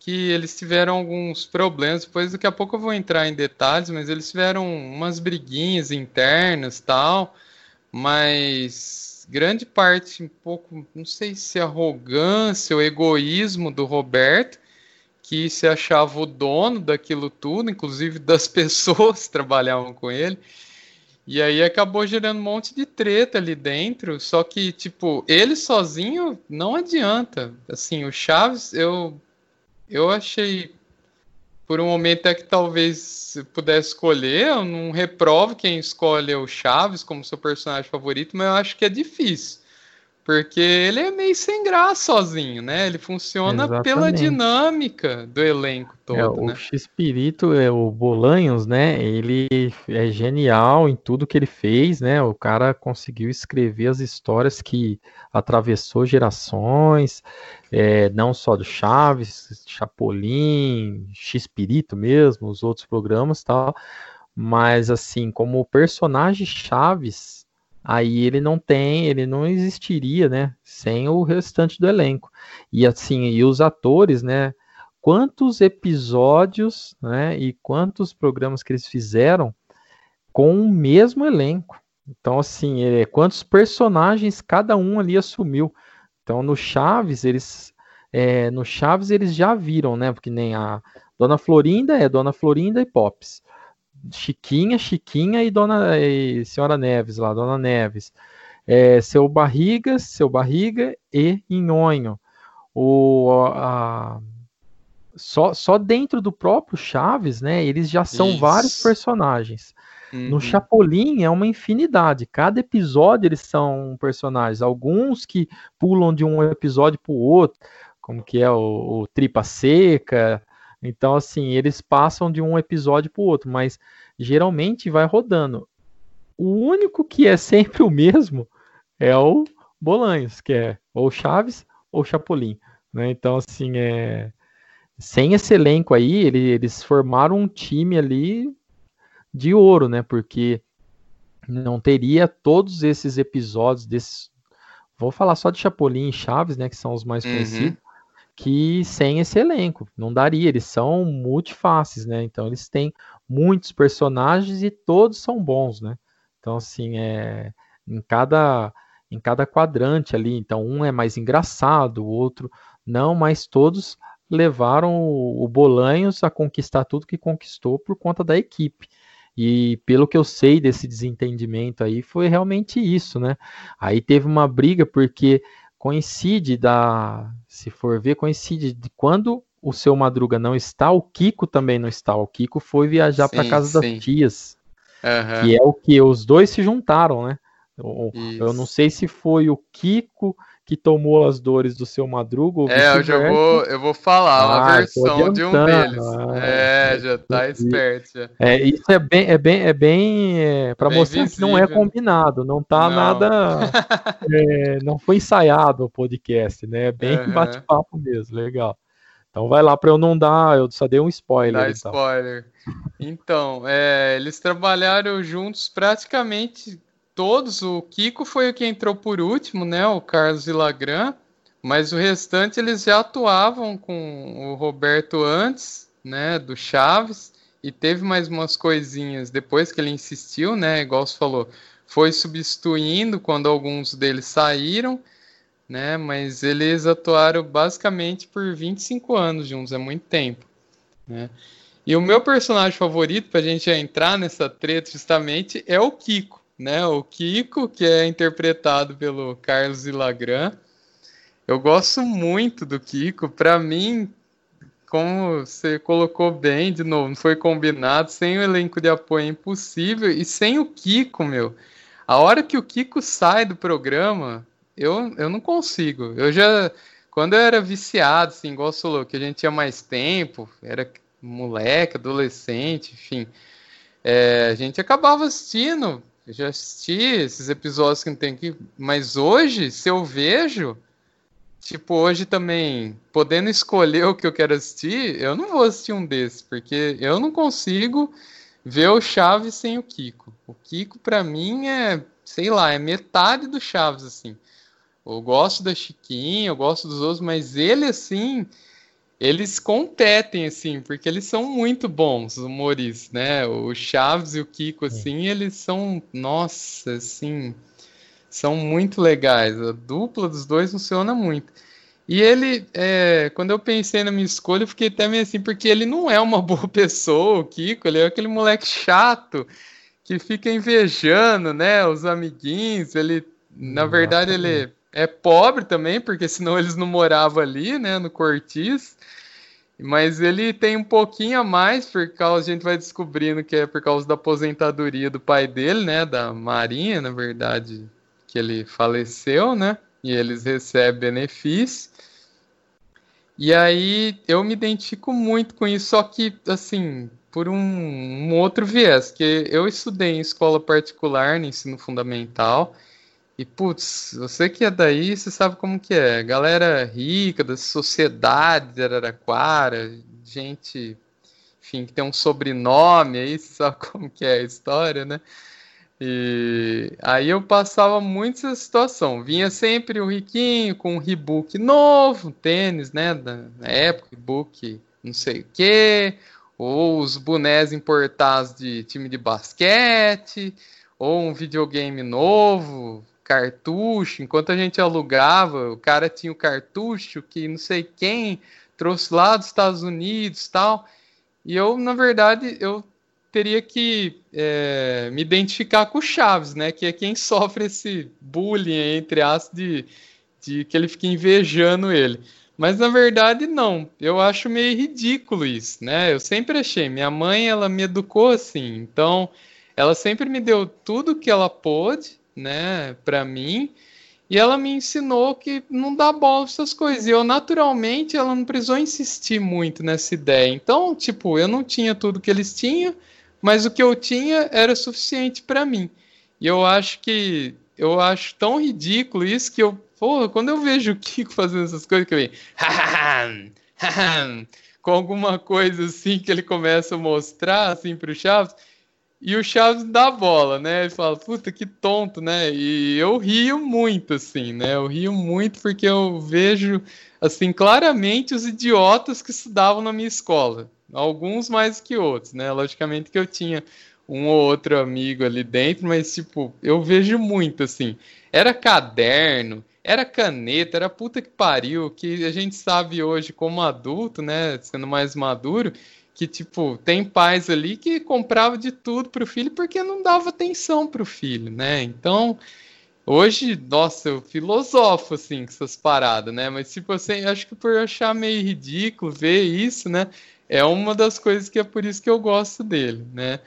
que eles tiveram alguns problemas. Depois, daqui a pouco eu vou entrar em detalhes, mas eles tiveram umas briguinhas internas, tal. Mas grande parte, um pouco, não sei se arrogância ou egoísmo do Roberto, que se achava o dono daquilo tudo, inclusive das pessoas que trabalhavam com ele. E aí acabou gerando um monte de treta ali dentro, só que, tipo, ele sozinho não adianta. Assim, o Chaves, eu, eu achei, por um momento até que talvez se pudesse escolher, eu não reprovo quem escolhe o Chaves como seu personagem favorito, mas eu acho que é difícil. Porque ele é meio sem graça sozinho, né? Ele funciona pela Exatamente. dinâmica do elenco todo, É, o né? X-Pirito, é, o Bolanhos, né? Ele é genial em tudo que ele fez, né? O cara conseguiu escrever as histórias que atravessou gerações, é, não só do Chaves, Chapolin, X-Pirito mesmo, os outros programas e tal. Mas assim, como o personagem Chaves, aí ele não tem, ele não existiria, né? Sem o restante do elenco. E assim, e os atores, né? quantos episódios né, e quantos programas que eles fizeram com o mesmo elenco. Então, assim, é, quantos personagens cada um ali assumiu. Então, no Chaves, eles. é, no Chaves eles já viram, né? Porque nem a Dona Florinda é Dona Florinda e Pops. Chiquinha, Chiquinha e Dona e Senhora Neves lá, Dona Neves. É, seu Barriga, seu Barriga e Nhonho. O, a, só, só dentro do próprio Chaves, né? Eles já são Isso. vários personagens. No Uhum. Chapolin é uma infinidade. Cada episódio eles são personagens. Alguns que pulam de um episódio para o outro, como que é o, o Tripa Seca. Então, assim, eles passam de um episódio para o outro, mas geralmente vai rodando. O único que é sempre o mesmo é o Bolanhos, que é ou Chaves ou Chapolin. Né? Então, assim, é sem esse elenco aí, ele- eles formaram um time ali de ouro, né? Porque não teria todos esses episódios desses. Vou falar só de Chapolin e Chaves, né? Que são os mais Uhum. conhecidos. Que sem esse elenco não daria. Eles são multifaces, né? Então eles têm muitos personagens e todos são bons, né? Então assim é em cada em cada quadrante ali. Então um é mais engraçado, o outro não, mas todos levaram o, o Bolanhos a conquistar tudo que conquistou por conta da equipe. E pelo que eu sei desse desentendimento aí, foi realmente isso, né? Aí teve uma briga porque coincide da, se for ver, coincide de quando o seu Madruga não está, o Kiko também não está. O Kiko foi viajar para casa sim. das tias, Aham. que é o que os dois se juntaram, né? Eu, eu não sei se foi o Kiko que tomou as dores do seu Madruga ou É, eu já vou, eu vou falar uma Ah, tô versão de um deles. ah, É, já tá esperto já. É, isso é bem, é bem, é bem é, para mostrar que não é visível. combinado, não tá Não. nada, é, não foi ensaiado o podcast, né? É bem Aham. bate-papo mesmo, legal. Então vai lá para eu não dar, eu só dei um spoiler. Dá então. spoiler. Então, é, eles trabalharam juntos praticamente todos. O Kiko foi o que entrou por último, né? O Carlos Villagrán. Mas o restante eles já atuavam com o Roberto antes, né? Do Chaves. E teve mais umas coisinhas depois que ele insistiu, né? Igual você falou, foi substituindo quando alguns deles saíram. né? Mas eles atuaram basicamente por 25 anos juntos, é muito tempo, né? E o meu personagem favorito, pra gente entrar nessa treta justamente, é o Kiko, né? O Kiko, que é interpretado pelo Carlos Ilagran. Eu gosto muito do Kiko. Para mim, como você colocou bem, de novo, não foi combinado, sem o elenco de apoio é impossível. E sem o Kiko, meu, a hora que o Kiko sai do programa, eu, eu não consigo. Eu já, quando eu era viciado, assim, igual falou, que a gente tinha mais tempo, era moleque, adolescente, enfim, é, a gente acabava assistindo. Eu já assisti esses episódios que não tem aqui, mas hoje, se eu vejo, tipo, hoje também, podendo escolher o que eu quero assistir, eu não vou assistir um desses, porque eu não consigo ver o Chaves sem o Kiko. O Kiko, para mim, é, sei lá, é metade do Chaves, assim. Eu gosto da Chiquinha, eu gosto dos outros, mas ele, assim, eles competem, assim, porque eles são muito bons humoristas, né? O Chaves e o Kiko, assim, eles são, nossa, assim, são muito legais. A dupla dos dois funciona muito. E ele, é, quando eu pensei na minha escolha, eu fiquei até meio assim, porque ele não é uma boa pessoa, o Kiko, ele é aquele moleque chato que fica invejando, né, os amiguinhos. Ele, na verdade, ele é pobre também, porque senão eles não moravam ali, né, no Cortiz. Mas ele tem um pouquinho a mais, por causa, a gente vai descobrindo que é por causa da aposentadoria do pai dele, né, da Marinha, na verdade, que ele faleceu, né, e eles recebem benefício. E aí eu me identifico muito com isso, só que, assim, por um, um outro viés, que eu estudei em escola particular, no ensino fundamental, e, putz, você que é daí, você sabe como que é. Galera rica, da sociedade de Araraquara, gente, enfim, que tem um sobrenome aí, você sabe como que é a história, né? E aí eu passava muito essa situação. Vinha sempre o riquinho com um Reebok novo, tênis, né? Da época, Reebok não sei o quê, ou os bonés importados de time de basquete, ou um videogame novo, cartucho, enquanto a gente alugava, o cara tinha o cartucho que não sei quem trouxe lá dos Estados Unidos tal. E eu, na verdade, eu teria que é, me identificar com o Chaves, né? Que é quem sofre esse bullying, entre aspas, de, de que ele fica invejando ele. Mas na verdade não, eu acho meio ridículo isso, né? Eu sempre achei, minha mãe ela me educou assim, então ela sempre me deu tudo que ela pôde, né, para mim. E ela me ensinou que não dá bola essas coisas. E eu, naturalmente, ela não precisou insistir muito nessa ideia. Então, tipo, eu não tinha tudo que eles tinham, mas o que eu tinha era suficiente para mim. E eu acho que eu acho tão ridículo isso que eu, porra, quando eu vejo o Kiko fazendo essas coisas que eu com alguma coisa assim que ele começa a mostrar assim pro Chaves, e o Chaves dá a bola, né? Ele fala, puta, que tonto, né? E eu rio muito, assim, né? Eu rio muito porque eu vejo, assim, claramente os idiotas que estudavam na minha escola. Alguns mais que outros, né? Logicamente que eu tinha um ou outro amigo ali dentro, mas, tipo, eu vejo muito, assim. Era caderno, era caneta, era puta que pariu, que a gente sabe hoje como adulto, né? Sendo mais maduro que tipo tem pais ali que comprava de tudo para o filho porque não dava atenção para o filho, né? Então hoje, nossa, eu filosofo assim com essas paradas, né? Mas tipo assim, acho que por achar meio ridículo ver isso, né? É uma das coisas que é por isso que eu gosto dele, né?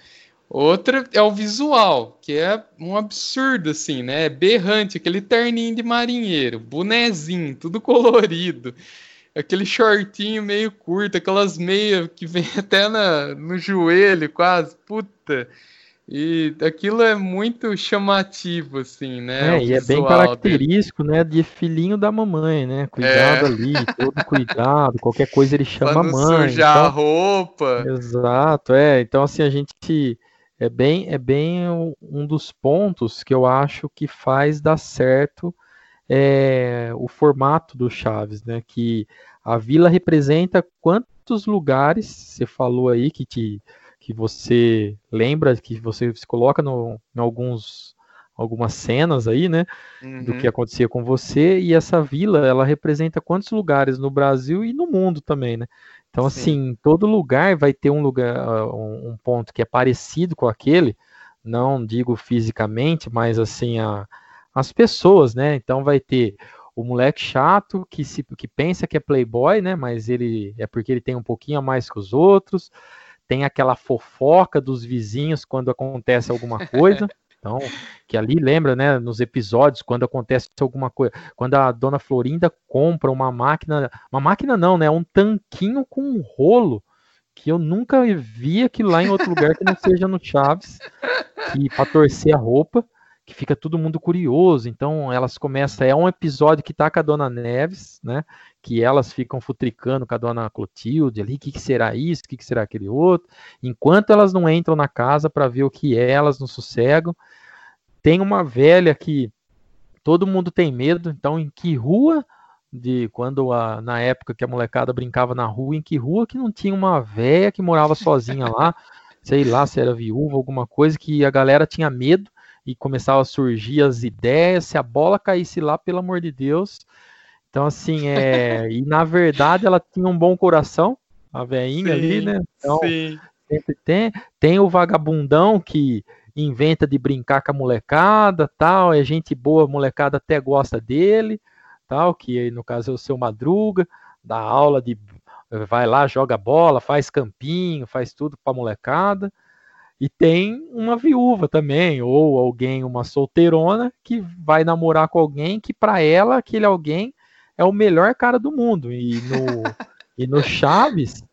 Outra é o visual, que é um absurdo, assim, né? É berrante, aquele terninho de marinheiro, bonezinho, tudo colorido aquele shortinho meio curto, aquelas meias que vem até na, no joelho quase, puta. E aquilo é muito chamativo, assim, né? É, e é bem característico, dele. né, de filhinho da mamãe, né? Cuidado é. ali, todo cuidado, qualquer coisa ele chama pra não mãe. sujar então... a roupa. Exato, é. Então, assim, a gente é bem, é bem um dos pontos que eu acho que faz dar certo é, o formato do Chaves, né? Que a vila representa quantos lugares você falou aí que te que você lembra, que você se coloca no, em alguns algumas cenas aí, né, Uhum. do que acontecia com você, e essa vila, ela representa quantos lugares no Brasil e no mundo também, né? Então, Sim. assim, todo lugar vai ter um lugar, um ponto que é parecido com aquele, não digo fisicamente, mas assim, a, as pessoas, né? Então vai ter o moleque chato que, se, que pensa que é playboy, né? Mas ele é porque ele tem um pouquinho a mais que os outros. Tem aquela fofoca dos vizinhos quando acontece alguma coisa. Então, que ali lembra, né, nos episódios, quando acontece alguma coisa, quando a dona Florinda compra uma máquina, uma máquina não, né, um tanquinho com um rolo, que eu nunca vi aquilo lá em outro lugar que não seja no Chaves, que para torcer a roupa, que fica todo mundo curioso. Então, elas começam, é um episódio que tá com a dona Neves, né, que elas ficam futricando com a dona Clotilde ali, o que, que será isso, o que, que será aquele outro, enquanto elas não entram na casa para ver o que é, elas não sossegam. Tem uma velha que todo mundo tem medo, então em que rua de quando a, na época que a molecada brincava na rua, em que rua que não tinha uma velha que morava sozinha lá, sei lá se era viúva, alguma coisa que a galera tinha medo e começava a surgir as ideias, se a bola caísse lá, pelo amor de Deus. Então assim, é, e na verdade ela tinha um bom coração, a velhinha ali, né? Então, sim. sempre tem. Tem o vagabundão que inventa de brincar com a molecada, tal, é gente boa, a molecada até gosta dele, tal, que no caso é o seu Madruga, dá aula de vai lá, joga bola, faz campinho, faz tudo pra molecada. E tem uma viúva também, ou alguém, uma solteirona, que vai namorar com alguém que para ela aquele alguém é o melhor cara do mundo. E no, e no Chaves,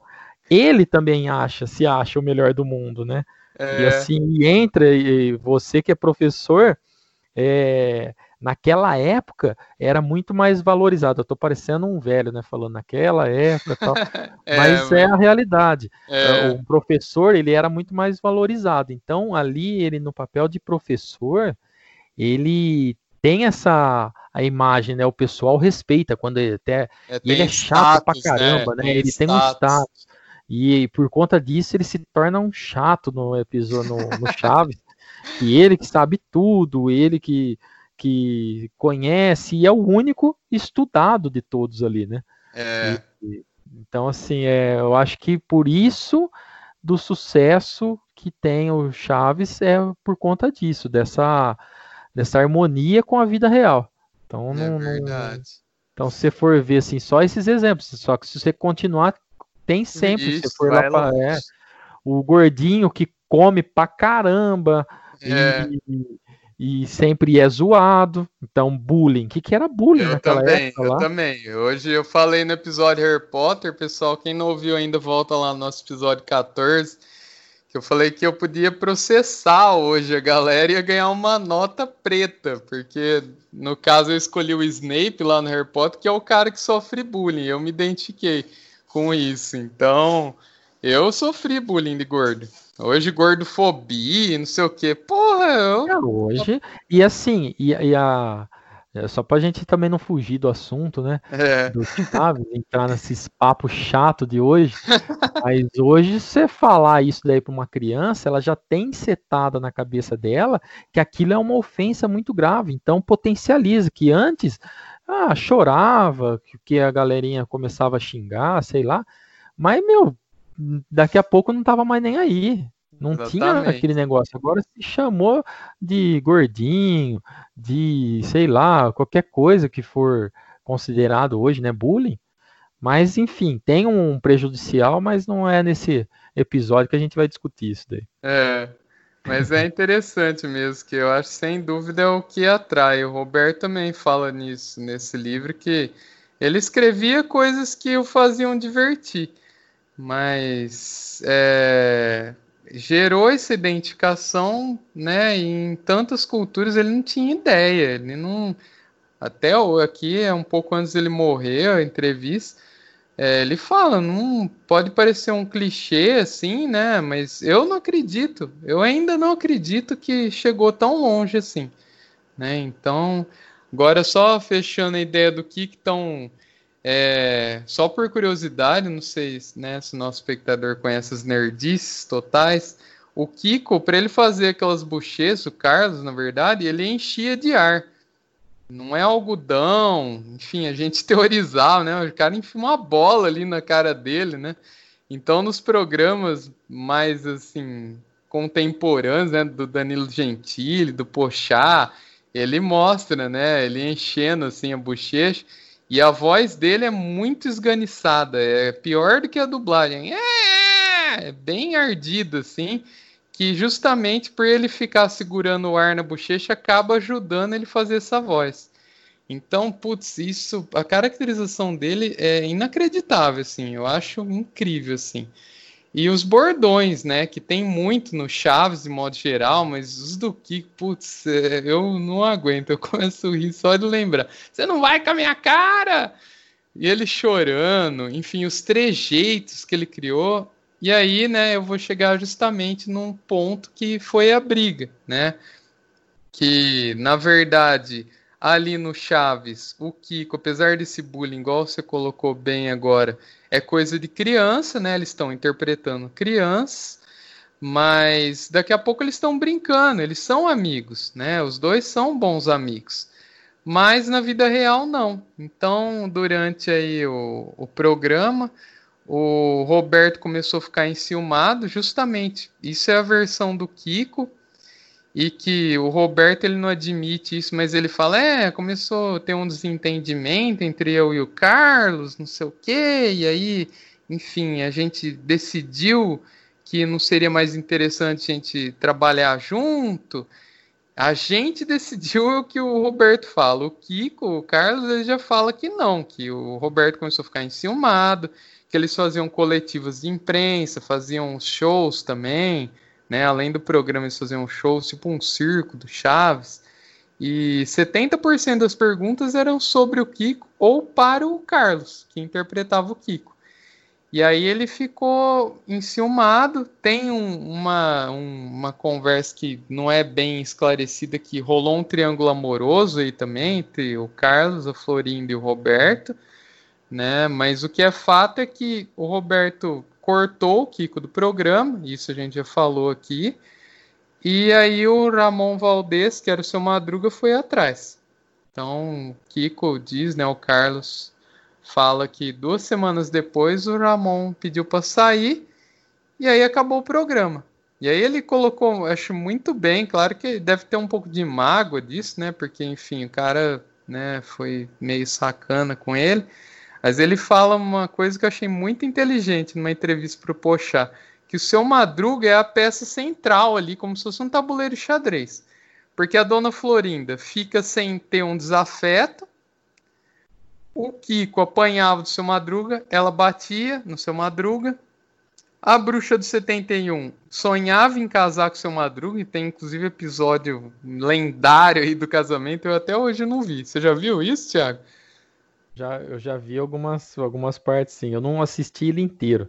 ele também acha, se acha o melhor do mundo, né? E É. assim, entra, e você que é professor, é, naquela época era muito mais valorizado. Eu tô parecendo um velho, né? Falando naquela época tal. É, mas é a realidade. É. O professor, ele era muito mais valorizado. Então, ali, ele no papel de professor, ele tem essa a imagem, né? O pessoal respeita quando ele até É, ele é chato pra status, né? caramba, né? Tem Ele tem um status. status. E por conta disso ele se torna um chato no episódio no, no Chaves. E ele que sabe tudo, ele que que conhece e é o único estudado de todos ali, né? É. E- então assim, é, eu acho que por isso do sucesso que tem o Chaves é por conta disso, dessa dessa harmonia com a vida real. Então É não, verdade. então, se você for ver assim, só esses exemplos, só que se você continuar, tem sempre. se Isso, você for lá pra, é, o gordinho que come pra caramba É. e, e sempre é zoado. Então, bullying. O que, que era bullying Eu naquela também, época eu lá? também. Hoje eu falei no episódio Harry Potter, pessoal, quem não ouviu ainda, volta lá no nosso episódio 14, que eu falei que eu podia processar hoje a galera e ia ganhar uma nota preta, porque no caso eu escolhi o Snape lá no Harry Potter, que é o cara que sofre bullying, eu me identifiquei com isso. Então, eu sofri bullying de gordo. Hoje gordofobia, não sei o quê. Porra, eu... É, hoje. E assim, e, e a. é, Só pra gente também não fugir do assunto, né? É. Do Chaves, entrar nesses papos chato de hoje. Mas hoje, você falar isso daí pra uma criança, ela já tem setada na cabeça dela que aquilo é uma ofensa muito grave. Então, potencializa. Que antes, ah, chorava, que a galerinha começava a xingar, sei lá. Mas, meu, daqui a pouco não tava mais nem aí. Não tinha Exatamente. aquele negócio. Agora se chamou de gordinho, de sei lá, qualquer coisa que for considerado hoje, né, bullying. Mas enfim, tem um prejudicial, mas não é nesse episódio que a gente vai discutir isso daí. É, mas é interessante mesmo, que eu acho sem dúvida é o que atrai. O Roberto também fala nisso, nesse livro, que ele escrevia coisas que o faziam divertir, mas é, gerou essa identificação, né? e Em tantas culturas ele não tinha ideia, ele não. Até aqui, é um pouco antes dele morrer, a entrevista. É, ele fala, não pode parecer um clichê assim, né? Mas eu não acredito. Eu ainda não acredito que chegou tão longe assim, né? Então, agora só fechando a ideia do que estão é, só por curiosidade, não sei né, se o nosso espectador conhece as nerdices totais. O Kiko, para ele fazer aquelas bochechas, o Carlos, na verdade, ele enchia de ar. Não é algodão, enfim, a gente teorizava, né? O cara enfia uma bola ali na cara dele, né? Então, nos programas mais, assim, contemporâneos, né? Do Danilo Gentili, do Pochá, ele mostra, né? Ele enchendo, assim, a bochecha. E a voz dele é muito esganiçada, é pior do que a dublagem. É, é bem ardida, assim que justamente por ele ficar segurando o ar na bochecha acaba ajudando ele fazer essa voz. Então, putz, isso, a caracterização dele é inacreditável, assim, eu acho incrível, assim. E os bordões, né, que tem muito no Chaves de modo geral, mas os do Kiko, putz, é, eu não aguento, eu começo a rir só de lembrar. Você não vai com a minha cara! E ele chorando, enfim, os trejeitos que ele criou e aí, né, eu vou chegar justamente num ponto que foi a briga, né? Que, na verdade, ali no Chaves, o Kiko, apesar desse bullying, igual você colocou bem agora, é coisa de criança, né? Eles estão interpretando crianças, mas daqui a pouco eles estão brincando, eles são amigos, né? Os dois são bons amigos. Mas na vida real, não. Então, durante aí o, o programa, o Roberto começou a ficar enciumado, justamente. Isso é a versão do Kiko, e que o Roberto ele não admite isso, mas ele fala: é, começou a ter um desentendimento entre eu e o Carlos, não sei o quê, e aí, enfim, a gente decidiu que não seria mais interessante a gente trabalhar junto. A gente decidiu o que o Roberto fala. O Kiko, o Carlos, ele já fala que não, que o Roberto começou a ficar enciumado, que eles faziam coletivas de imprensa, faziam shows também, né? Além do programa, eles faziam shows, tipo um circo do Chaves. E 70% das perguntas eram sobre o Kiko ou para o Carlos, que interpretava o Kiko. E aí ele ficou enciumado. Tem um, uma, um, uma conversa que não é bem esclarecida, que rolou um triângulo amoroso aí também, entre o Carlos, a Florinda e o Roberto né? Mas o que é fato é que o Roberto cortou o Kiko do programa, isso a gente já falou aqui. E aí o Ramon Valdez, que era o seu Madruga, foi atrás. Então, Kiko diz, né, o Carlos fala que duas semanas depois o Ramon pediu para sair e aí acabou o programa. E aí ele colocou, acho muito bem, claro que deve ter um pouco de mágoa disso, né? Porque enfim, o cara, né, foi meio sacana com ele. Mas ele fala uma coisa que eu achei muito inteligente numa entrevista para o Pochá, que o seu Madruga é a peça central ali, como se fosse um tabuleiro de xadrez. Porque a dona Florinda fica sem ter um desafeto, o Kiko apanhava do seu Madruga, ela batia no seu Madruga. A bruxa do 71 sonhava em casar com seu Madruga, e tem inclusive episódio lendário aí do casamento, eu até hoje não vi. Você já viu isso, Thiago? Já, eu já vi algumas, algumas partes, sim. Eu não assisti ele inteiro.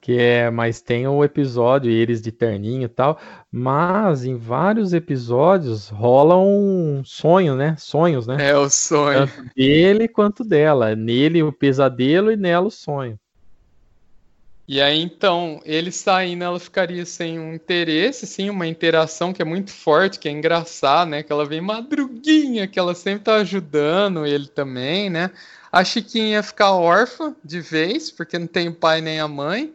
Que é, mas tem o episódio, eles de terninho e tal. Mas em vários episódios rola um sonho, né? Sonhos, né? É o sonho. Tanto dele quanto dela. Nele o pesadelo e nela o sonho. E aí, então, ele saindo, ela ficaria sem um interesse, sim, uma interação que é muito forte, que é engraçado, né? Que ela vem madruguinha, que ela sempre tá ajudando ele também, né? A Chiquinha ia ficar órfã de vez, porque não tem o pai nem a mãe.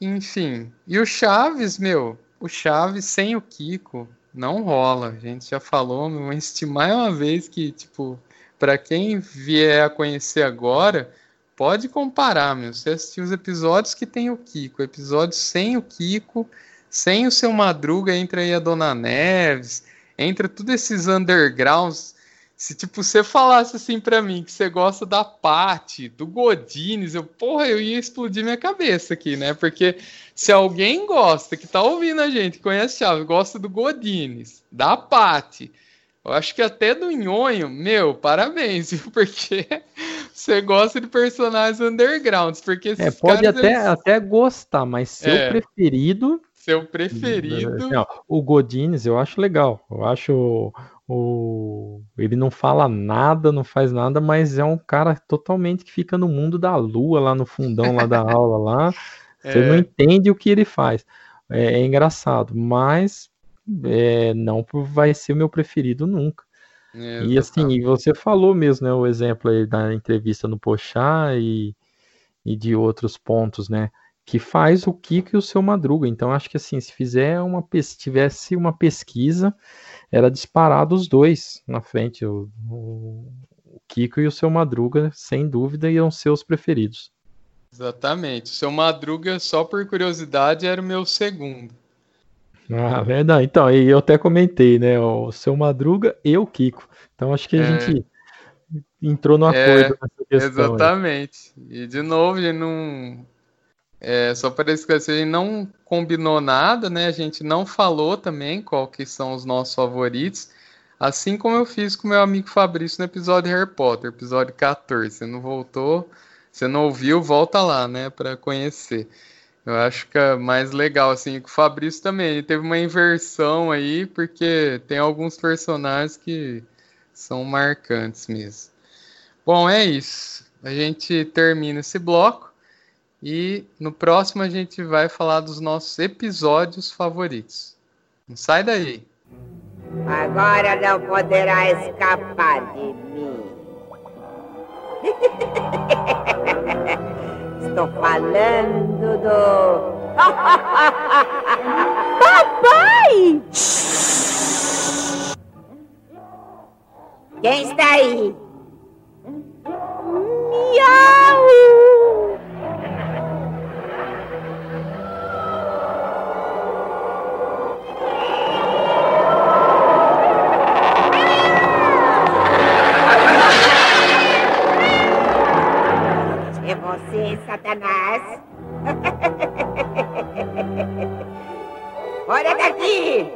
Enfim. E o Chaves, meu, o Chaves sem o Kiko não rola. A gente já falou, vou estimar uma vez que, tipo, para quem vier a conhecer agora, pode comparar, meu. Você assistiu os episódios que tem o Kiko, episódios sem o Kiko, sem o seu Madruga, entra aí a Dona Neves, entra todos esses undergrounds se, tipo, você falasse assim para mim que você gosta da Paty, do Godines, eu, porra, eu ia explodir minha cabeça aqui, né? Porque se alguém gosta, que tá ouvindo a gente, conhece Chaves, gosta do Godines, da Paty, eu acho que até do Nhonho, meu, parabéns, viu? Porque você gosta de personagens undergrounds, porque é, pode caras, até, eles... até gostar, mas seu é. preferido seu preferido. Não, o Godines eu acho legal. Eu acho o... Ele não fala nada, não faz nada, mas é um cara totalmente que fica no mundo da lua, lá no fundão lá da aula lá. Você é... não entende o que ele faz. é, é engraçado, mas é, não vai ser o meu preferido nunca. E assim, você falou mesmo, né, o exemplo aí da entrevista no Pochá e, e de outros pontos, né, que faz o Kiko e o seu Madruga. Então, acho que assim, se fizer uma tivesse uma pesquisa, era disparado os dois na frente. O, o, o Kiko e o seu Madruga, sem dúvida, iam ser os preferidos. Exatamente. O seu Madruga, só por curiosidade, era o meu segundo. Ah, verdade. Então, e eu até comentei, né? O seu Madruga e o Kiko. Então, acho que a é. gente entrou no é, acordo é, nessa questão. Exatamente. Aí. E, de novo, gente não. É, só para esclarecer, a gente não combinou nada, né? A gente não falou também qual que são os nossos favoritos. Assim como eu fiz com meu amigo Fabrício no episódio Harry Potter, episódio 14. Você não voltou, você não ouviu, volta lá, né? Para conhecer. Eu acho que é mais legal, assim, com o Fabrício também. Ele teve uma inversão aí, porque tem alguns personagens que são marcantes mesmo. Bom, é isso. A gente termina esse bloco e no próximo a gente vai falar dos nossos episódios favoritos. Não sai daí. Agora não poderá escapar de mim. Estou falando do. Papai! Quem está aí? Miau! Satanás. Fora daqui!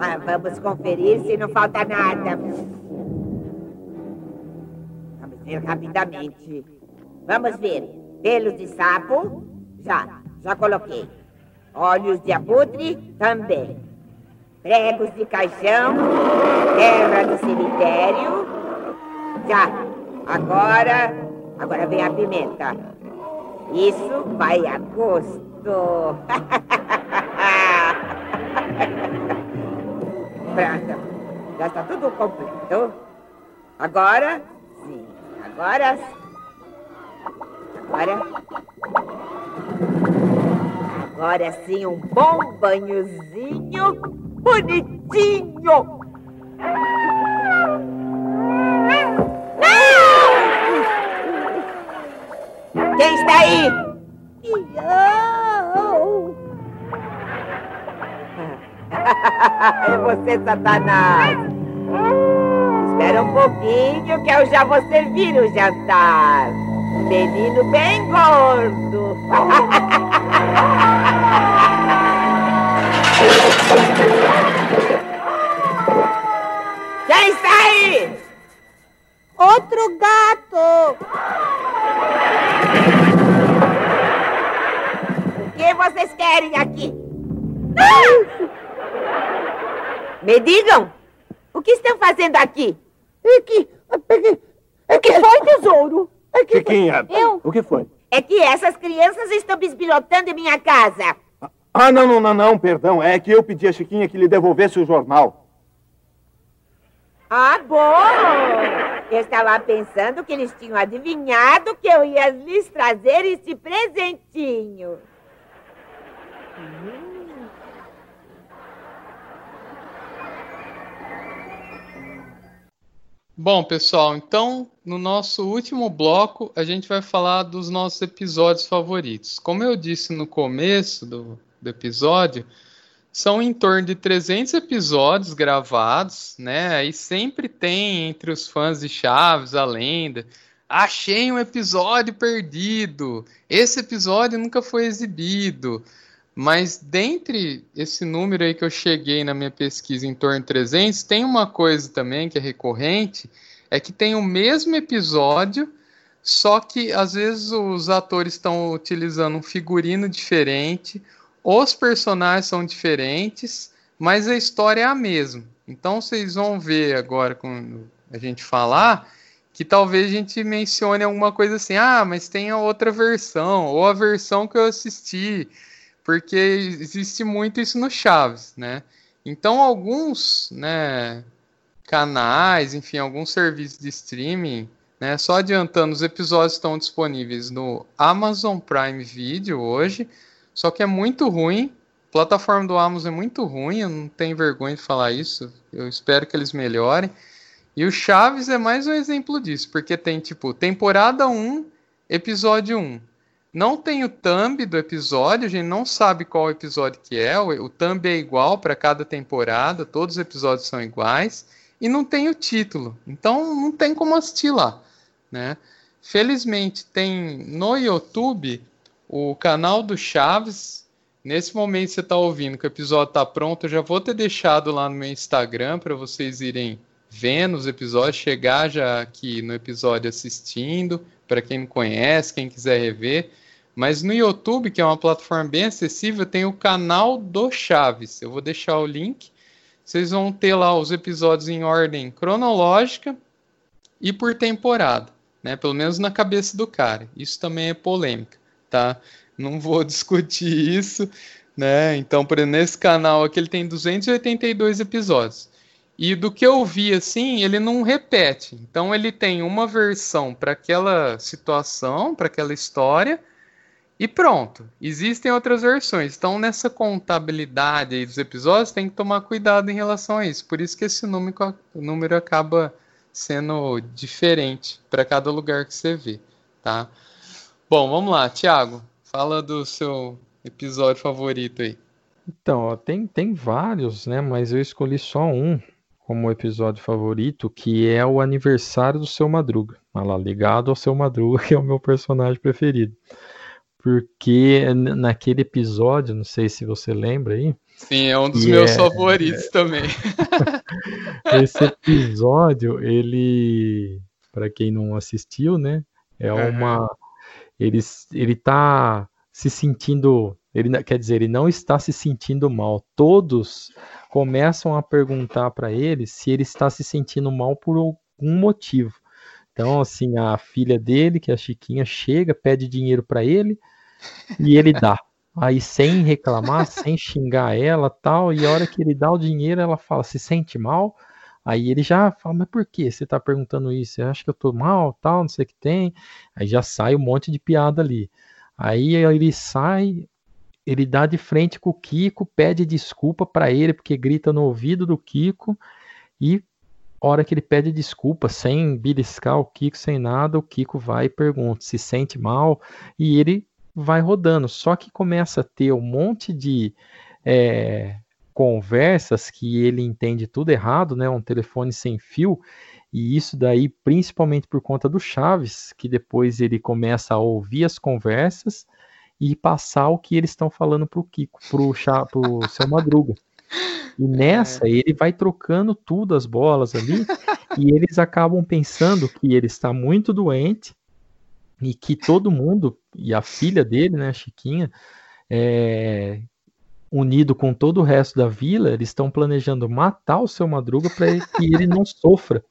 ah, vamos conferir se não falta nada. Rapidamente. Vamos ver. Pelos de sapo, já, já coloquei. Olhos de abutre, também. Pregos de caixão, terra do cemitério, já. Agora, agora vem a pimenta. Isso vai a gosto. Pronto. Já está tudo completo. Agora. Agora. Agora. Agora sim, um bom banhozinho bonitinho. Quem está aí? É você, Satanás. Espera um pouquinho que eu já vou servir o jantar. Menino bem gordo. Quem aí? Outro gato. O que vocês querem aqui? Me digam, o que estão fazendo aqui? É que, é que foi, tesouro? É que Chiquinha, eu? o que foi? É que essas crianças estão bisbilhotando em minha casa. Ah, não, não, não, não, perdão. É que eu pedi a Chiquinha que lhe devolvesse o jornal. Ah, bom! Eu estava pensando que eles tinham adivinhado que eu ia lhes trazer esse presentinho. Hum. Bom, pessoal, então no nosso último bloco a gente vai falar dos nossos episódios favoritos. Como eu disse no começo do, do episódio, são em torno de 300 episódios gravados, né? Aí sempre tem entre os fãs de Chaves a lenda. Achei um episódio perdido. Esse episódio nunca foi exibido. Mas dentre esse número aí que eu cheguei na minha pesquisa em torno de 300, tem uma coisa também que é recorrente, é que tem o mesmo episódio, só que às vezes os atores estão utilizando um figurino diferente, os personagens são diferentes, mas a história é a mesma. Então vocês vão ver agora quando a gente falar que talvez a gente mencione alguma coisa assim, ah, mas tem a outra versão, ou a versão que eu assisti, porque existe muito isso no Chaves, né? Então alguns, né, canais, enfim, alguns serviços de streaming, né, só adiantando, os episódios estão disponíveis no Amazon Prime Video hoje, só que é muito ruim, a plataforma do Amazon é muito ruim, eu não tenho vergonha de falar isso, eu espero que eles melhorem. E o Chaves é mais um exemplo disso, porque tem tipo temporada 1, episódio 1. Não tem o thumb do episódio, a gente não sabe qual episódio que é, o, o thumb é igual para cada temporada, todos os episódios são iguais, e não tem o título. Então não tem como assistir lá, né? Felizmente tem no YouTube o canal do Chaves. Nesse momento você está ouvindo que o episódio está pronto, eu já vou ter deixado lá no meu Instagram para vocês irem vendo os episódios, chegar já aqui no episódio assistindo, para quem não conhece, quem quiser rever. Mas no YouTube, que é uma plataforma bem acessível, tem o canal do Chaves. Eu vou deixar o link. Vocês vão ter lá os episódios em ordem cronológica e por temporada, né? Pelo menos na cabeça do cara. Isso também é polêmica, tá? Não vou discutir isso, né? Então, por nesse canal aqui ele tem 282 episódios. E do que eu vi assim, ele não repete. Então ele tem uma versão para aquela situação, para aquela história, e pronto. Existem outras versões. Então nessa contabilidade aí dos episódios tem que tomar cuidado em relação a isso. Por isso que esse número, número acaba sendo diferente para cada lugar que você vê, tá? Bom, vamos lá, Thiago. Fala do seu episódio favorito aí. Então, ó, tem, tem vários, né? Mas eu escolhi só um como episódio favorito, que é o aniversário do seu Madruga. Olha lá, ligado ao seu Madruga, que é o meu personagem preferido. Porque naquele episódio, não sei se você lembra aí. Sim, é um dos meus é... favoritos também. Esse episódio, ele, para quem não assistiu, né, é uma ele ele tá se sentindo, ele quer dizer, ele não está se sentindo mal. Todos começam a perguntar para ele se ele está se sentindo mal por algum motivo. Então, assim, a filha dele, que é a Chiquinha, chega, pede dinheiro para ele e ele dá. Aí, sem reclamar, sem xingar ela tal, e a hora que ele dá o dinheiro, ela fala: se sente mal? Aí ele já fala: mas por que você está perguntando isso? Você acha que eu tô mal, tal, não sei o que tem? Aí já sai um monte de piada ali. Aí ele sai, ele dá de frente com o Kiko, pede desculpa para ele, porque grita no ouvido do Kiko, e hora que ele pede desculpa, sem beliscar o Kiko, sem nada, o Kiko vai e pergunta se sente mal, e ele vai rodando. Só que começa a ter um monte de é, conversas que ele entende tudo errado, né? Um telefone sem fio, e isso daí principalmente por conta do Chaves, que depois ele começa a ouvir as conversas e passar o que eles estão falando pro Kiko, pro, Chá, pro seu Madruga. E nessa, é. ele vai trocando tudo as bolas ali, e eles acabam pensando que ele está muito doente e que todo mundo, e a filha dele, né, Chiquinha, é, unido com todo o resto da vila, eles estão planejando matar o seu Madruga para que ele não sofra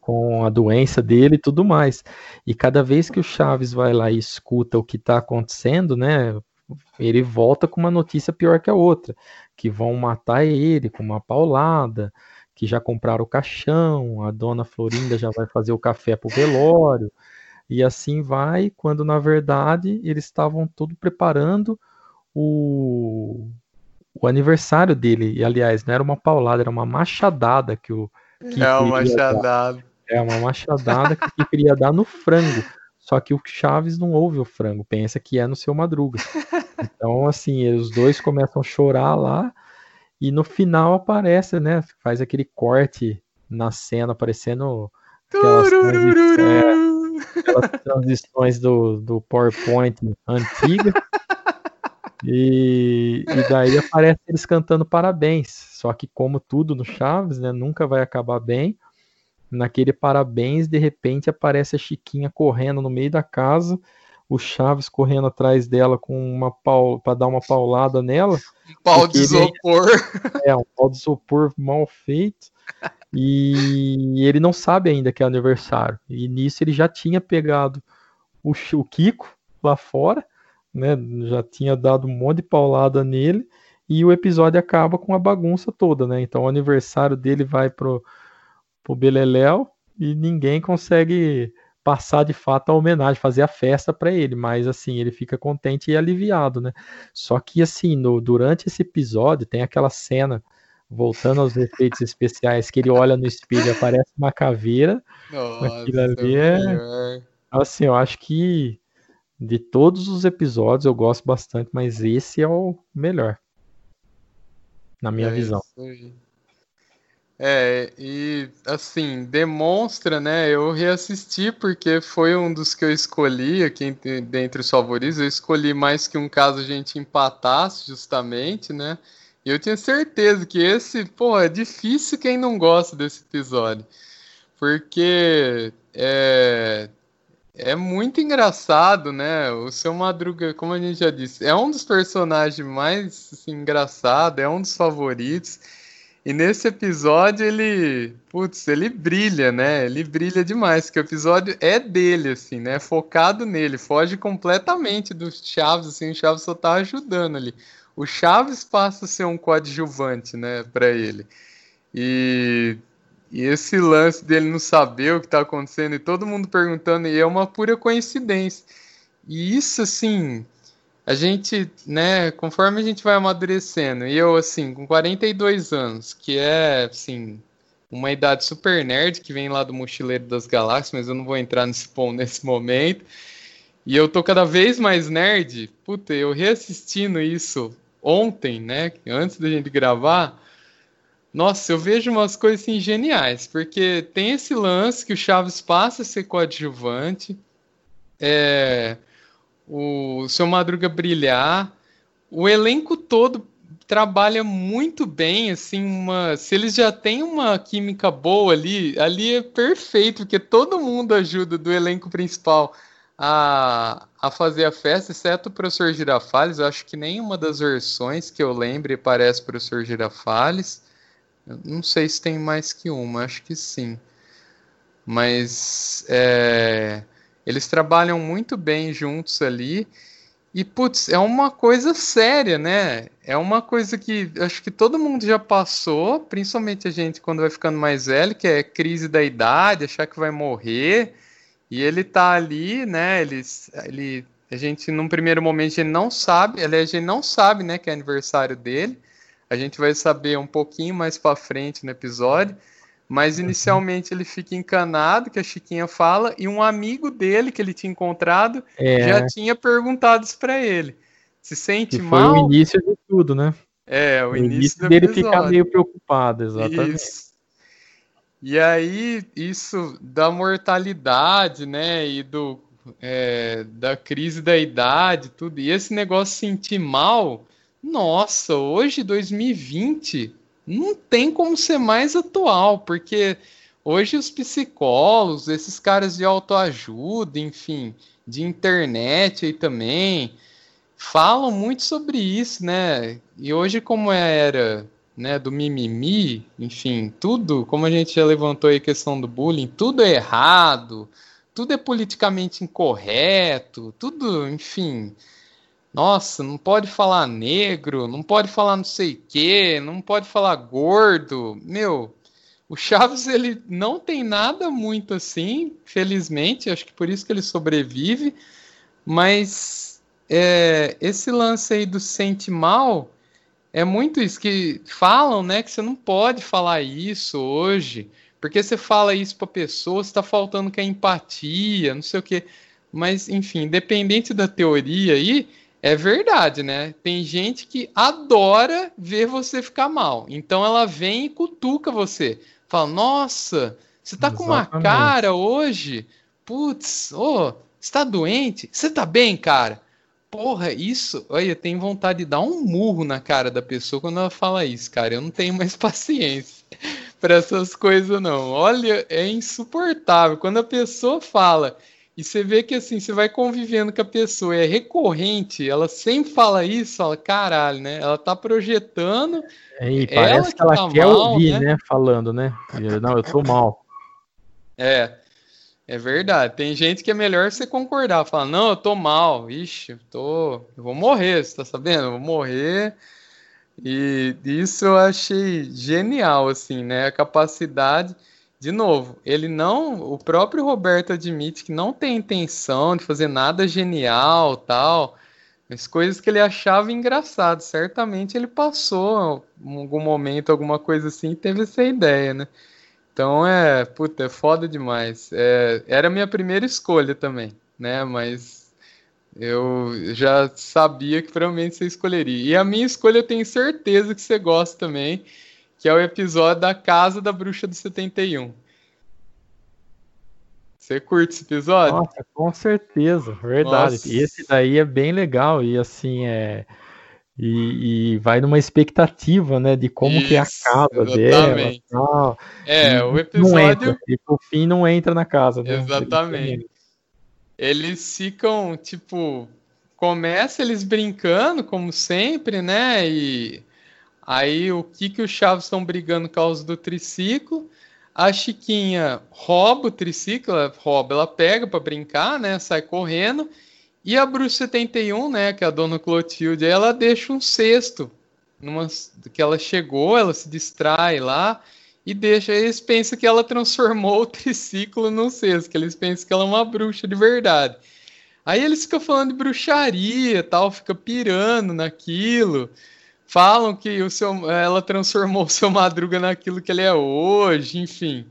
com a doença dele e tudo mais. E cada vez que o Chaves vai lá e escuta o que está acontecendo, né, ele volta com uma notícia pior que a outra, que vão matar ele com uma paulada, que já compraram o caixão, a dona Florinda já vai fazer o café pro velório, e assim vai, quando na verdade eles estavam tudo preparando o, o aniversário dele, e aliás, não era uma paulada, era uma machadada que o que é uma machadada. Dar. É uma machadada que queria dar no frango. Só que o Chaves não ouve o frango, pensa que é no seu Madruga. Então, assim, os dois começam a chorar lá e no final aparece, né? Faz aquele corte na cena, aparecendo aquelas, aquelas transições do, do PowerPoint antiga. E, e daí aparece eles cantando parabéns. Só que, como tudo no Chaves, né, nunca vai acabar bem. Naquele parabéns, de repente aparece a Chiquinha correndo no meio da casa, o Chaves correndo atrás dela com uma pau para dar uma paulada nela. Um pau de isopor. É, é, um pau de isopor mal feito. E ele não sabe ainda que é aniversário. E nisso ele já tinha pegado o, o Kiko lá fora, né? Já tinha dado um monte de paulada nele. E o episódio acaba com a bagunça toda, né? Então o aniversário dele vai pro, pro Beleléu e ninguém consegue passar de fato a homenagem, fazer a festa para ele, mas assim, ele fica contente e aliviado, né? Só que assim, no, durante esse episódio tem aquela cena voltando aos efeitos especiais, que ele olha no espelho e aparece uma caveira. Nossa, aquilo ali é. Assim, eu acho que de todos os episódios eu gosto bastante, mas esse é o melhor. Na minha é visão. É, e assim, demonstra, né? Eu reassisti porque foi um dos que eu escolhi aqui dentre os favoritos. Eu escolhi mais que um caso a gente empatasse, justamente, né? E eu tinha certeza que esse, pô, é difícil quem não gosta desse episódio. Porque é, é muito engraçado, né? O seu Madruga, como a gente já disse, é um dos personagens mais assim, engraçado, é um dos favoritos. E nesse episódio ele, putz, ele brilha, né? Ele brilha demais, que o episódio é dele, assim, né? Focado nele, foge completamente do Chaves, assim, o Chaves só tá ajudando ali o Chaves passa a ser um coadjuvante, né, para ele. E, e, esse lance dele não saber o que está acontecendo e todo mundo perguntando, e é uma pura coincidência. E isso, assim, a gente, né, conforme a gente vai amadurecendo, e eu, assim, com 42 anos, que é, assim, uma idade super nerd, que vem lá do Mochileiro das Galáxias, mas eu não vou entrar nesse ponto nesse momento. E eu tô cada vez mais nerd. Puta, eu reassistindo isso ontem, né, antes da gente gravar, nossa, eu vejo umas coisas assim, geniais, porque tem esse lance que o Chaves passa a ser coadjuvante, é, o seu Madruga brilhar, o elenco todo trabalha muito bem, assim, uma, se eles já têm uma química boa ali, ali é perfeito, porque todo mundo ajuda do elenco principal a, a fazer a festa, exceto o professor Girafales. Acho que nenhuma das versões que eu lembre parece o professor Girafales. Eu não sei se tem mais que uma, acho que sim. Mas é, eles trabalham muito bem juntos ali. E, putz, é uma coisa séria, né? É uma coisa que acho que todo mundo já passou, principalmente a gente quando vai ficando mais velho, que é crise da idade, achar que vai morrer. E ele tá ali, né? Ele, ele, a gente, num primeiro momento, ele não sabe, aliás, a gente não sabe, né, que é aniversário dele. A gente vai saber um pouquinho mais para frente no episódio. Mas uhum. inicialmente ele fica encanado, que a Chiquinha fala, e um amigo dele que ele tinha encontrado é. já tinha perguntado isso pra ele. Se sente que mal. Foi o início de tudo, né? É, o, o início, início dele ficar meio preocupado, exatamente. Isso. E aí, isso da mortalidade, né? E do, é, da crise da idade, tudo. E esse negócio sentir mal, nossa, hoje, 2020, não tem como ser mais atual, porque hoje os psicólogos, esses caras de autoajuda, enfim, de internet aí também, falam muito sobre isso, né? E hoje, como era né, do mimimi, enfim, tudo, como a gente já levantou aí a questão do bullying, tudo é errado, tudo é politicamente incorreto, tudo, enfim. Nossa, não pode falar negro, não pode falar não sei o quê, não pode falar gordo. Meu, o Chaves ele não tem nada muito assim, felizmente, acho que por isso que ele sobrevive, mas é, esse lance aí do sente mal, é muito isso que falam, né? Que você não pode falar isso hoje, porque você fala isso para pessoa, está faltando que a empatia, não sei o quê. Mas, enfim, independente da teoria aí, é verdade, né? Tem gente que adora ver você ficar mal. Então ela vem e cutuca você. Fala, nossa, você tá Exatamente. com uma cara hoje. Putz, ô, oh, você tá doente? Você tá bem, cara? Porra, isso. Olha, tenho vontade de dar um murro na cara da pessoa quando ela fala isso, cara. Eu não tenho mais paciência para essas coisas, não. Olha, é insuportável. Quando a pessoa fala, e você vê que assim, você vai convivendo com a pessoa, é recorrente, ela sempre fala isso, fala, caralho, né? Ela tá projetando. É, e parece ela que, que ela tá quer mal, ouvir, né? né? Falando, né? Não, eu tô mal. É. É verdade. Tem gente que é melhor você concordar, falar, não, eu tô mal, ixi, eu tô. Eu vou morrer, você tá sabendo? Eu vou morrer. E isso eu achei genial, assim, né? A capacidade. De novo, ele não. O próprio Roberto admite que não tem intenção de fazer nada genial tal. Mas coisas que ele achava engraçado. Certamente ele passou em algum momento, alguma coisa assim, e teve essa ideia, né? Então é, puta, é foda demais. É, era a minha primeira escolha também, né? Mas eu já sabia que provavelmente você escolheria. E a minha escolha eu tenho certeza que você gosta também, que é o episódio da Casa da Bruxa do 71. Você curte esse episódio? Nossa, com certeza, verdade. Nossa. Esse daí é bem legal e assim é e, e, vai numa expectativa, né, de como Isso, que a casa exatamente. dela. Tal. É, o episódio. Entra, e por fim não entra na casa. Né? Exatamente. Eles ficam, tipo, começa eles brincando, como sempre, né? E aí o que que os Chaves estão brigando por causa do triciclo? A Chiquinha rouba o triciclo, ela rouba, ela pega para brincar, né? Sai correndo e a Bruxa 71, né, que é a dona Clotilde, ela deixa um cesto numa, que ela chegou, ela se distrai lá e deixa. Eles pensam que ela transformou o triciclo num cesto, que eles pensam que ela é uma bruxa de verdade. Aí eles ficam falando de bruxaria tal, fica pirando naquilo. Falam que o seu, ela transformou o seu Madruga naquilo que ele é hoje, enfim.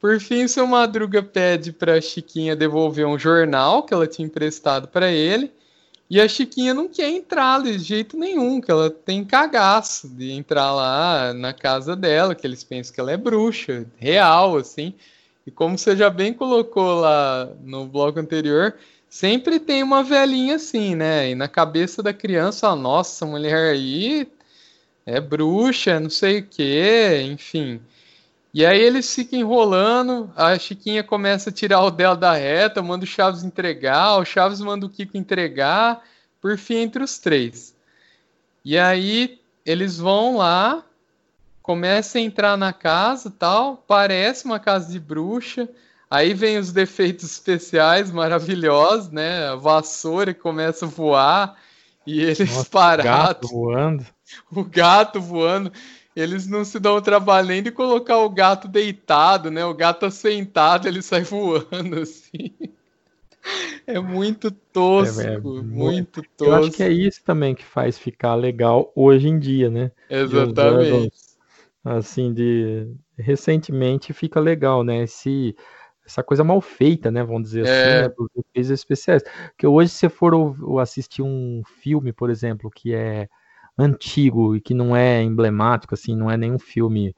Por fim, seu Madruga pede para Chiquinha devolver um jornal que ela tinha emprestado para ele. E a Chiquinha não quer entrar de jeito nenhum, que ela tem cagaço de entrar lá na casa dela, que eles pensam que ela é bruxa, real, assim. E como você já bem colocou lá no bloco anterior, sempre tem uma velhinha assim, né? E na cabeça da criança, a nossa mulher aí é bruxa, não sei o que, enfim. E aí eles ficam enrolando, a Chiquinha começa a tirar o dela da reta, manda o Chaves entregar, o Chaves manda o Kiko entregar, por fim entre os três. E aí eles vão lá, começam a entrar na casa tal, parece uma casa de bruxa, aí vem os defeitos especiais maravilhosos, né? A vassoura começa a voar e eles Nossa, parados. O gato voando. O gato voando eles não se dão o trabalho nem de colocar o gato deitado, né? O gato sentado, ele sai voando assim. É muito tosco, é, é, muito tosco. Eu acho que é isso também que faz ficar legal hoje em dia, né? Exatamente. assim, de recentemente fica legal, né? Esse essa coisa mal feita, né? Vamos dizer assim, é. assim, né, dos efeitos especiais. Que hoje, se for assistir um filme, por exemplo, que é antigo e que não é emblemático, assim, não é nenhum filme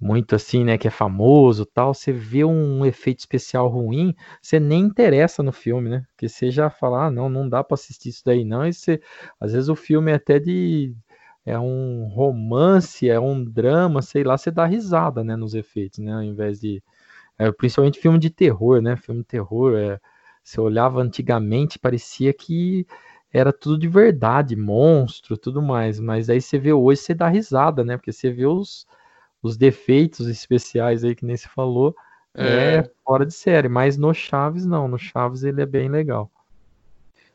muito assim, né, que é famoso tal, você vê um efeito especial ruim, você nem interessa no filme, né? Porque você já fala, ah, não, não dá para assistir isso daí não, e você, às vezes o filme é até de é um romance, é um drama, sei lá, você dá risada, né, nos efeitos, né, ao invés de é, principalmente filme de terror, né? Filme de terror, é, você olhava antigamente, parecia que era tudo de verdade, monstro, tudo mais. Mas aí você vê hoje, você dá risada, né? Porque você vê os, os defeitos especiais aí que nem se falou, é. é fora de série. Mas no Chaves não, no Chaves ele é bem legal.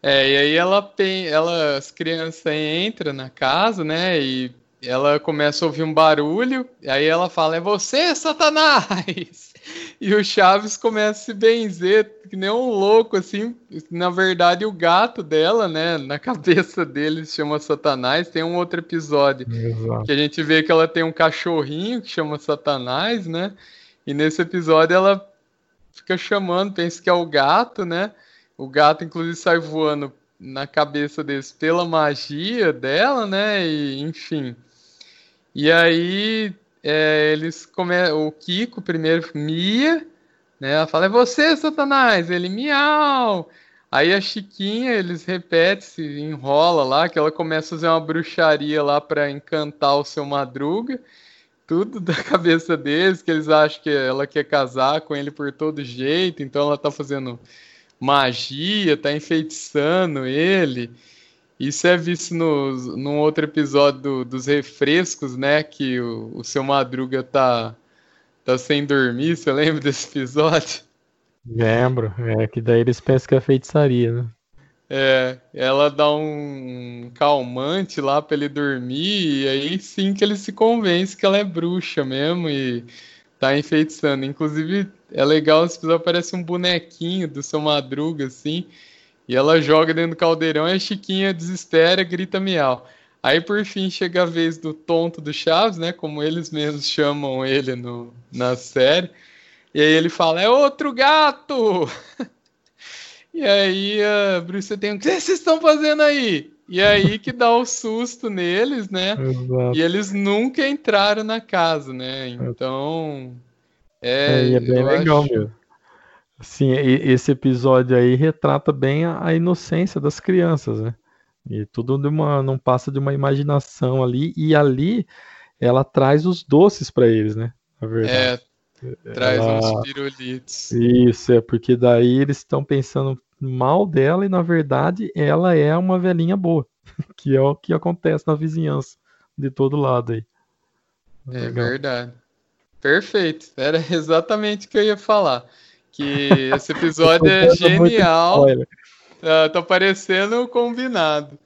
É, e aí ela, ela as crianças entram na casa, né? E ela começa a ouvir um barulho, aí ela fala: É você, Satanás! E o Chaves começa a se benzer, que nem um louco, assim. Na verdade, o gato dela, né, na cabeça dele se chama Satanás. Tem um outro episódio Exato. que a gente vê que ela tem um cachorrinho que chama Satanás, né? E nesse episódio ela fica chamando, pensa que é o gato, né? O gato, inclusive, sai voando na cabeça deles pela magia dela, né? E, enfim. E aí é, eles come... o Kiko primeiro mia, né? Ela fala, é você, Satanás! Ele, miau! Aí a Chiquinha, eles repetem, se enrola lá, que ela começa a fazer uma bruxaria lá para encantar o seu Madruga. tudo da cabeça deles, que eles acham que ela quer casar com ele por todo jeito, então ela tá fazendo magia, tá enfeitiçando ele. Isso é visto no, num outro episódio do, dos refrescos, né? Que o, o seu Madruga tá, tá sem dormir. Você lembra desse episódio? Lembro. É que daí eles pensam que é feitiçaria, né? É, ela dá um calmante lá pra ele dormir, e aí sim que ele se convence que ela é bruxa mesmo e tá enfeitiçando. Inclusive, é legal, esse episódio parece um bonequinho do seu Madruga, assim, e ela joga dentro do caldeirão e a Chiquinha desespera, grita miau. Aí por fim chega a vez do tonto do Chaves, né? Como eles mesmos chamam ele no, na série. E aí ele fala: É outro gato! E aí a Bruxa tem o que vocês estão fazendo aí? E aí que dá o susto neles, né? Exato. E eles nunca entraram na casa, né? Então. É, É, é bem legal acho- mesmo. Sim, esse episódio aí retrata bem a, inocência das crianças, né? E tudo de uma, não passa de uma imaginação ali, e ali ela traz os doces para eles, né? Na verdade. É, traz Ela- uns pirulitos. Isso, é porque daí eles estão pensando mal dela e na verdade ela é uma velhinha boa, que é o que acontece na vizinhança de todo lado aí. É Legal. verdade. Perfeito. Era exatamente o que eu ia falar. Que esse episódio é genial. Ah, tá parecendo combinado.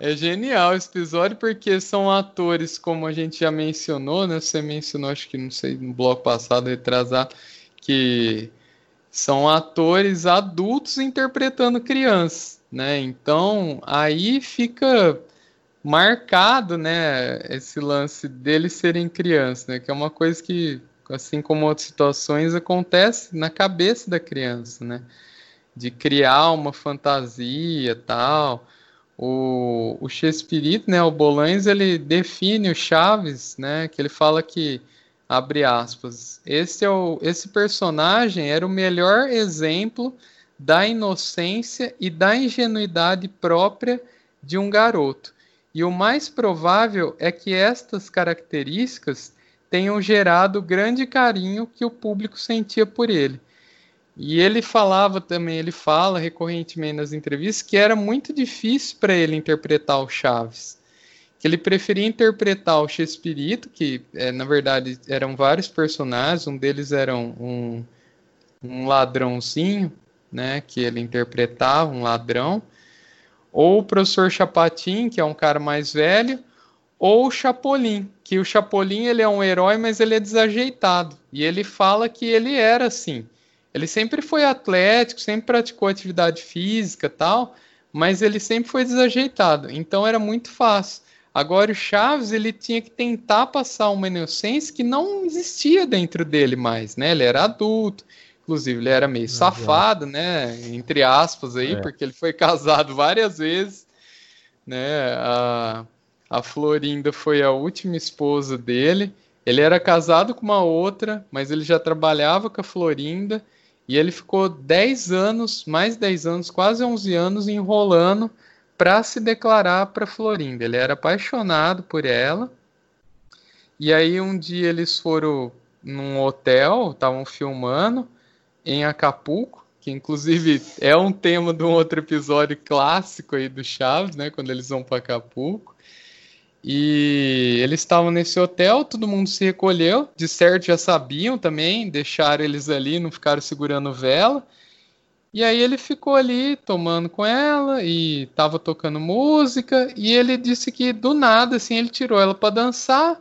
É genial esse episódio porque são atores, como a gente já mencionou, né? Você mencionou, acho que não sei, no bloco passado, retrasado, que são atores adultos interpretando crianças, né? Então aí fica marcado, né? Esse lance deles serem crianças, né? Que é uma coisa que, assim como outras situações, acontece na cabeça da criança, né? de criar uma fantasia tal. O, o Shakespeare, né, o Bolanhos, ele define o Chaves, né, que ele fala que, abre aspas, esse, é o, esse personagem era o melhor exemplo da inocência e da ingenuidade própria de um garoto. E o mais provável é que estas características tenham gerado o grande carinho que o público sentia por ele. E ele falava também, ele fala recorrentemente nas entrevistas que era muito difícil para ele interpretar o Chaves. Que ele preferia interpretar o Chespirito, que é, na verdade eram vários personagens, um deles era um, um ladrãozinho, né, que ele interpretava, um ladrão, ou o professor Chapatin, que é um cara mais velho, ou o Chapolin, que o Chapolin ele é um herói, mas ele é desajeitado. E ele fala que ele era assim. Ele sempre foi atlético, sempre praticou atividade física tal, mas ele sempre foi desajeitado. Então era muito fácil. Agora o Chaves ele tinha que tentar passar uma inocência que não existia dentro dele mais, né? Ele era adulto, inclusive ele era meio safado, né? Entre aspas aí, É. porque ele foi casado várias vezes, né? A, a Florinda foi a última esposa dele. Ele era casado com uma outra, mas ele já trabalhava com a Florinda. E ele ficou 10 anos, mais 10 anos, quase 11 anos, enrolando para se declarar para Florinda. Ele era apaixonado por ela. E aí um dia eles foram num hotel, estavam filmando em Acapulco, que inclusive é um tema de um outro episódio clássico aí do Chaves, né, quando eles vão para Acapulco. E eles estavam nesse hotel, todo mundo se recolheu, de certo já sabiam também, deixaram eles ali, não ficaram segurando vela. E aí ele ficou ali tomando com ela e tava tocando música e ele disse que do nada assim ele tirou ela para dançar.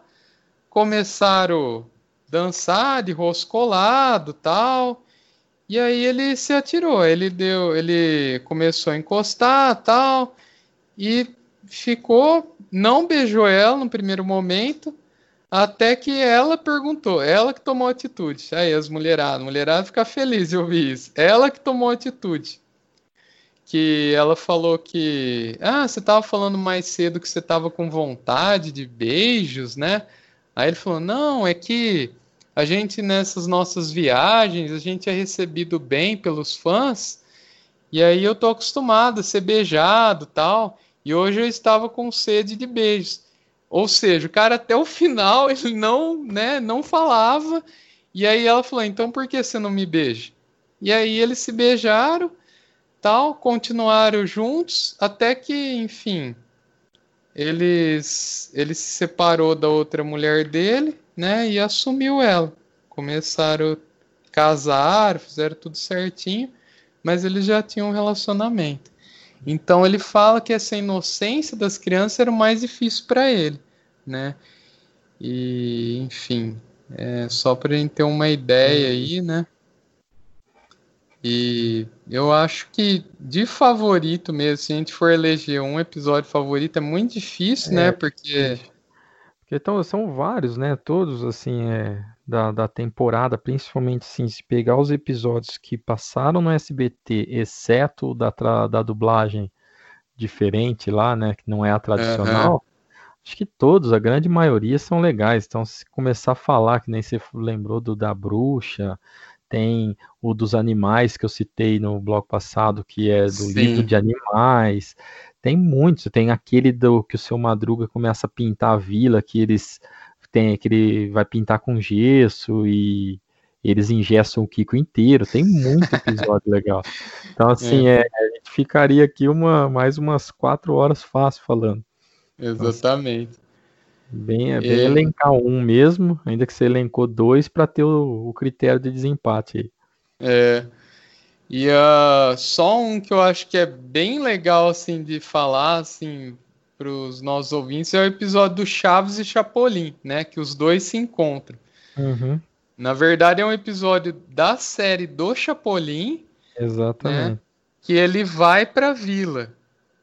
Começaram a dançar de rosto colado, tal. E aí ele se atirou, ele deu, ele começou a encostar, tal. E ficou, não beijou ela no primeiro momento, até que ela perguntou, ela que tomou atitude. Aí as mulheradas, mulherada fica feliz de ouvir isso. Ela que tomou atitude. Que ela falou que, ah, você estava falando mais cedo que você estava com vontade de beijos, né? Aí ele falou, não, é que a gente nessas nossas viagens, a gente é recebido bem pelos fãs, e aí eu tô acostumado a ser beijado, tal. E hoje eu estava com sede de beijos. Ou seja, o cara até o final ele não, né, não falava. E aí ela falou: "Então por que você não me beija?" E aí eles se beijaram, tal, continuaram juntos até que, enfim, eles ele se separou da outra mulher dele, né, e assumiu ela. Começaram a casar, fizeram tudo certinho, mas eles já tinham um relacionamento. Então ele fala que essa inocência das crianças era o mais difícil para ele, né? E enfim, é só para a gente ter uma ideia aí, né? E eu acho que de favorito mesmo, se a gente for eleger um episódio favorito, é muito difícil, É, né? Porque Porque então, são vários, né? Todos, assim, é, da, da temporada, principalmente, assim, se pegar os episódios que passaram no SBT, exceto o da, da dublagem diferente lá, né? Que não é a tradicional, acho que todos, a grande maioria, são legais. Então, se começar a falar, que nem você lembrou do da bruxa, tem o dos animais que eu citei no bloco passado, que é do Sim. livro de animais. Tem muitos, tem aquele do que o seu Madruga começa a pintar a vila, que eles tem que ele vai pintar com gesso e eles ingessam o Kiko inteiro. Tem muito episódio legal. Então, assim, É. é, a gente ficaria aqui uma, mais umas quatro horas fácil falando. exatamente. Bem, é bem É. elencar um mesmo, ainda que você elencou dois para ter o, o critério de desempate aí. É. E ah, só um que eu acho que é bem legal assim de falar assim para os nossos ouvintes é o episódio do Chaves e Chapolin, né? Que os dois se encontram. Uhum, Na verdade é um episódio da série do Chapolin, exatamente. né? Que ele vai para a vila.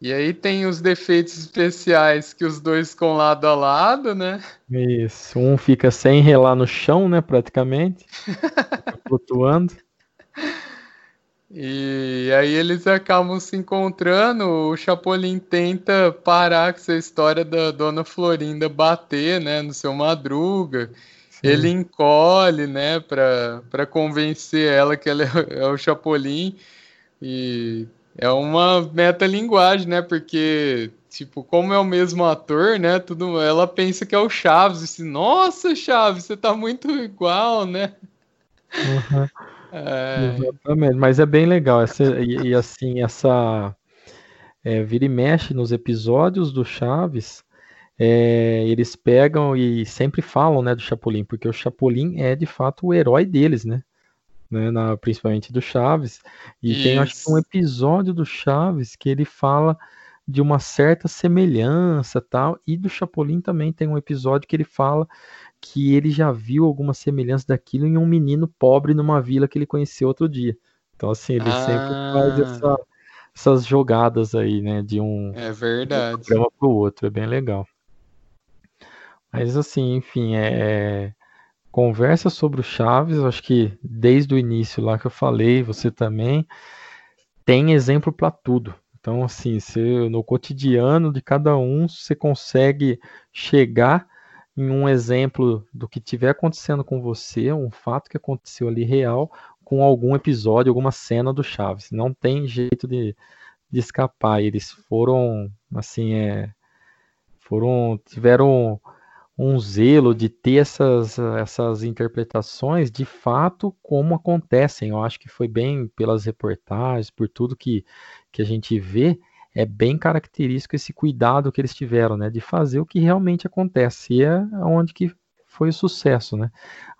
E aí tem os defeitos especiais que os dois ficam lado a lado, né? Isso. Um fica sem relar no chão, né? Praticamente. Flutuando. E aí eles acabam se encontrando. O Chapolin tenta parar com essa história da Dona Florinda bater, né, no seu Madruga. Ele encolhe, né, pra, pra convencer ela que ela é, é o Chapolin. E é uma metalinguagem, né, porque, tipo, como é o mesmo ator, né, tudo, ela pensa que é o Chaves. Assim, nossa, Chaves, você tá muito igual, né? Uhum. É, Exatamente, mas é bem legal essa, e, e assim, essa é, vira e mexe nos episódios do Chaves, é, eles pegam e sempre falam, né, do Chapolin, porque o Chapolin é de fato o herói deles, né, né, na- principalmente do Chaves, e tem acho que um Isso. episódio do Chaves que ele fala de uma certa semelhança tal, e do Chapolin também tem um episódio que ele fala que ele já viu alguma semelhança daquilo em um menino pobre numa vila que ele conheceu outro dia. Então, assim, ele sempre faz Ah. essa- essas jogadas aí, né, de um é verdade. programa para o outro, é bem legal. Mas, assim, enfim, é, conversa sobre o Chaves, acho que desde o início lá que eu falei, você também tem exemplo para tudo. Então, assim, você, no cotidiano de cada um, você consegue chegar em um exemplo do que estiver acontecendo com você, um fato que aconteceu ali real, com algum episódio, alguma cena do Chaves. Não tem jeito de, de escapar. Eles foram, assim, é, foram, tiveram um zelo de ter essas, essas interpretações de fato como acontecem. Eu acho que foi bem pelas reportagens, por tudo que, que a gente vê, é bem característico esse cuidado que eles tiveram, né, de fazer o que realmente acontece. E é onde que foi o sucesso, né?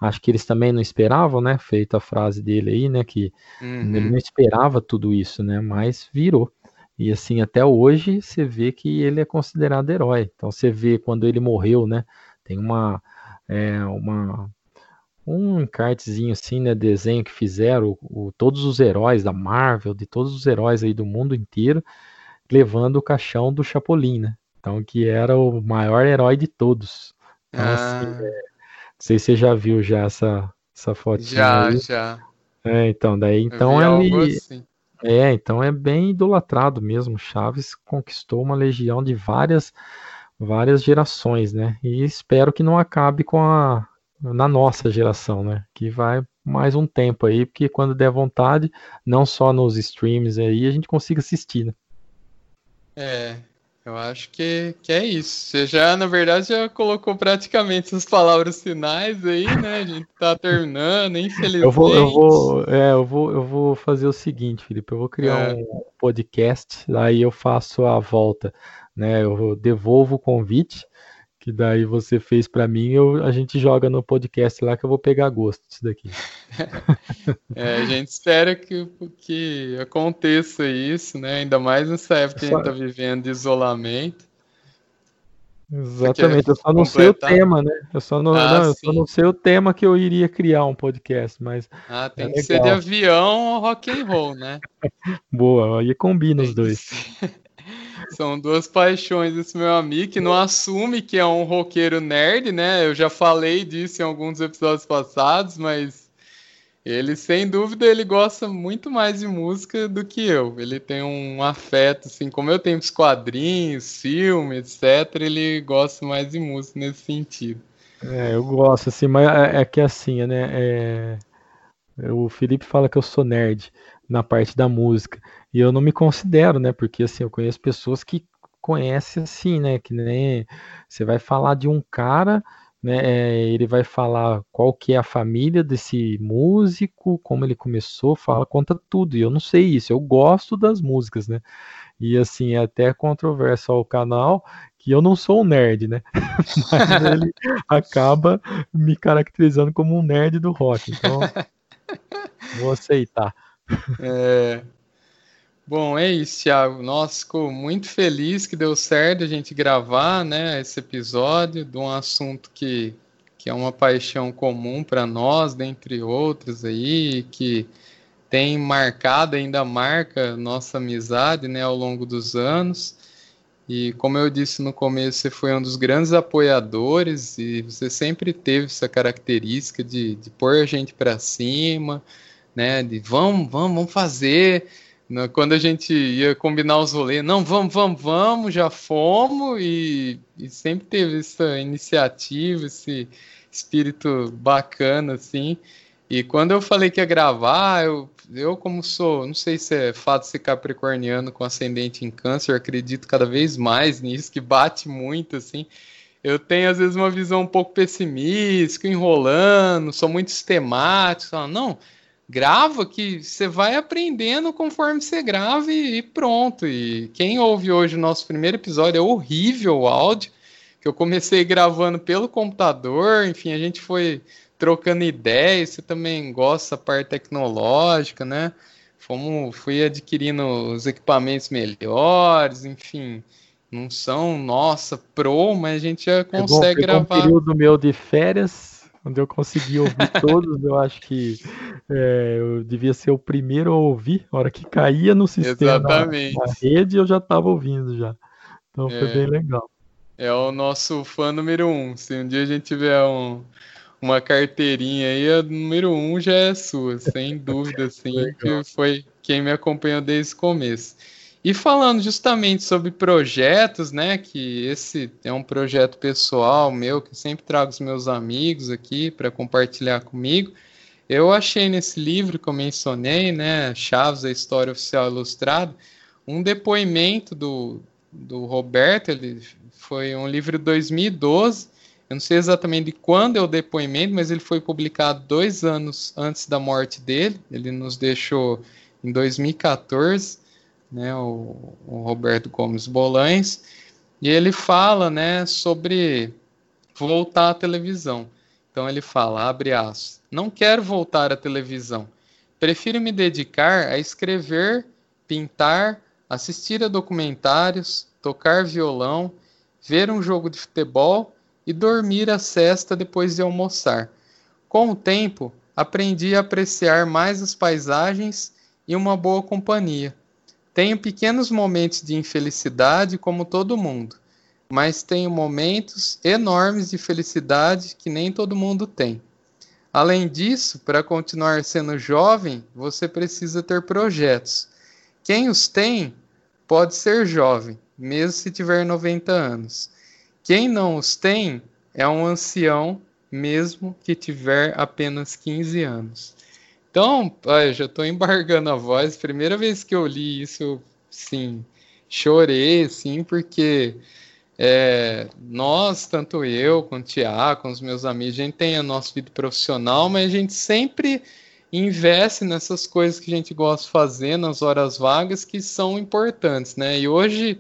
Acho que eles também não esperavam, né? Feita a frase dele aí, né? Que Uhum. ele não esperava tudo isso, né? Mas virou. E assim, até hoje você vê que ele é considerado herói. Então você vê quando ele morreu, né? Tem uma, é, uma um encartezinho assim, né? Desenho que fizeram o, todos os heróis da Marvel, de todos os heróis aí do mundo inteiro, levando o caixão do Chapolin, né? Então que era o maior herói de todos. Então, assim, Ah. é, não sei se você já viu já essa, essa fotinha Já, aí. já. É, então, daí então ele. assim. É, então é bem idolatrado mesmo. Chaves conquistou uma legião de várias, várias gerações, né? E espero que não acabe com a na nossa geração, né? Que vai mais um tempo aí, porque quando der vontade, não só nos streams aí, a gente consiga assistir, né? É, Eu acho que, que é isso. Você já, na verdade, já colocou praticamente as palavras finais aí, né? A gente tá terminando, infelizmente. Eu vou, eu vou, é, eu vou, eu vou fazer o seguinte, Felipe. Eu vou criar é. um podcast, aí eu faço a volta, né? Eu devolvo o convite que daí você fez para mim, eu, a gente joga no podcast lá que eu vou pegar gosto disso daqui. é, a gente espera que, que aconteça isso, né? Ainda mais nessa época que a gente está vivendo de isolamento. Exatamente, eu só não completar? sei o tema, né? Eu só não, ah, não eu só não sei o tema que eu iria criar um podcast, mas. Ah, tem é que legal. ser de avião ou rock and roll, né? Boa, aí combina os dois. São duas paixões esse meu amigo que não assume que é um roqueiro nerd, né? Eu já falei disso em alguns episódios passados, mas ele sem dúvida ele gosta muito mais de música do que eu. Ele tem um afeto assim, como eu tenho os quadrinhos, filmes, etc, ele gosta mais de música nesse sentido. É, eu gosto assim, mas é, é que assim, né? É... O Felipe fala que eu sou nerd na parte da música. E eu não me considero, né? Porque assim, eu conheço pessoas que conhecem assim, né? Que nem você vai falar de um cara, né? É, ele vai falar qual que é a família desse músico, como ele começou, fala, conta tudo. E eu não sei isso, eu gosto das músicas, né? E assim, é até controverso ao canal que eu não sou um nerd, né? Mas ele acaba me caracterizando como um nerd do rock. Então, vou aceitar. É, Bom, é isso, Thiago. Nossa, ficou muito feliz que deu certo a gente gravar, né, esse episódio de um assunto que, que é uma paixão comum para nós, dentre outros aí, que tem marcado, ainda marca nossa amizade, né, ao longo dos anos. E como eu disse no começo, você foi um dos grandes apoiadores e você sempre teve essa característica de, de pôr a gente para cima, né, de vamos, vamos, vamos fazer. Né, quando a gente ia combinar os rolês, não, vamos, vamos, vamos, já fomos, e, e sempre teve essa iniciativa, esse espírito bacana, assim. E quando eu falei que ia gravar, eu, eu como sou, não sei se é fato de ser capricorniano com ascendente em câncer, acredito cada vez mais nisso, que bate muito, assim. Eu tenho, às vezes, uma visão um pouco pessimista, enrolando, sou muito sistemático, não grava que você vai aprendendo conforme você grava e, e, pronto. E quem ouve hoje o nosso primeiro episódio é horrível o áudio, que eu comecei gravando pelo computador, enfim, a gente foi trocando ideias, você também gosta da parte tecnológica, né? Fomos, fui adquirindo os equipamentos melhores, enfim, não são, nossa, pro, mas a gente já consegue é bom, gravar. Um período meu de férias, onde eu consegui ouvir todos, eu acho que é, eu devia ser o primeiro a ouvir. A hora que caía no sistema, Exatamente. Na, rede, eu já estava ouvindo já. Então é, foi bem legal. É o nosso fã número um. Se um dia a gente tiver um, uma carteirinha aí, a número um já é sua, sem dúvida, assim, que foi quem me acompanhou desde o começo. E falando justamente sobre projetos, né, que esse é um projeto pessoal meu, que sempre trago os meus amigos aqui para compartilhar comigo. Eu achei nesse livro que eu mencionei, né, Chaves, a História Oficial Ilustrada, um depoimento do, do Roberto, ele foi um livro de 2012, eu não sei exatamente de quando é o depoimento, mas ele foi publicado dois anos antes da morte dele, ele nos deixou em 2014, né, o, o Roberto Gomes Bolães, e ele fala, né, sobre voltar à televisão. Então ele fala, abre aspas, não quero voltar à televisão. Prefiro me dedicar a escrever, pintar, assistir a documentários, tocar violão, ver um jogo de futebol e dormir a cesta depois de almoçar. Com o tempo, aprendi a apreciar mais as paisagens e uma boa companhia. Tenho pequenos momentos de infelicidade, como todo mundo, mas tenho momentos enormes de felicidade que nem todo mundo tem. Além disso, para continuar sendo jovem, você precisa ter projetos. Quem os tem pode ser jovem, mesmo se tiver 90 anos. Quem não os tem é um ancião, mesmo que tiver apenas 15 anos. Então, olha, já estou embargando a voz. Primeira vez que eu li isso, sim, chorei, assim, porque é, nós, tanto eu, com o Tiago, com os meus amigos, a gente tem a nossa vida profissional, mas a gente sempre investe nessas coisas que a gente gosta de fazer nas horas vagas que são importantes, né? E hoje,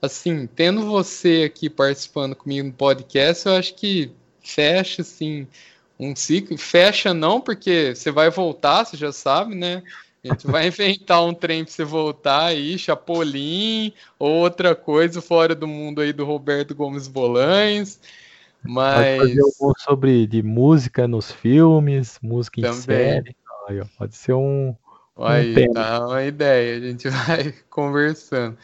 assim, tendo você aqui participando comigo no podcast, eu acho que fecha, assim, um ciclo. Fecha não, porque você vai voltar, você já sabe, né? A gente vai inventar um trem para você voltar aí, Chapolin, ou outra coisa fora do mundo aí do Roberto Gomes Bolães. Mas. Pode fazer algum sobre de música nos filmes, música Também. em série. Aí, pode ser um. Aí, um tá uma ideia, a gente vai conversando.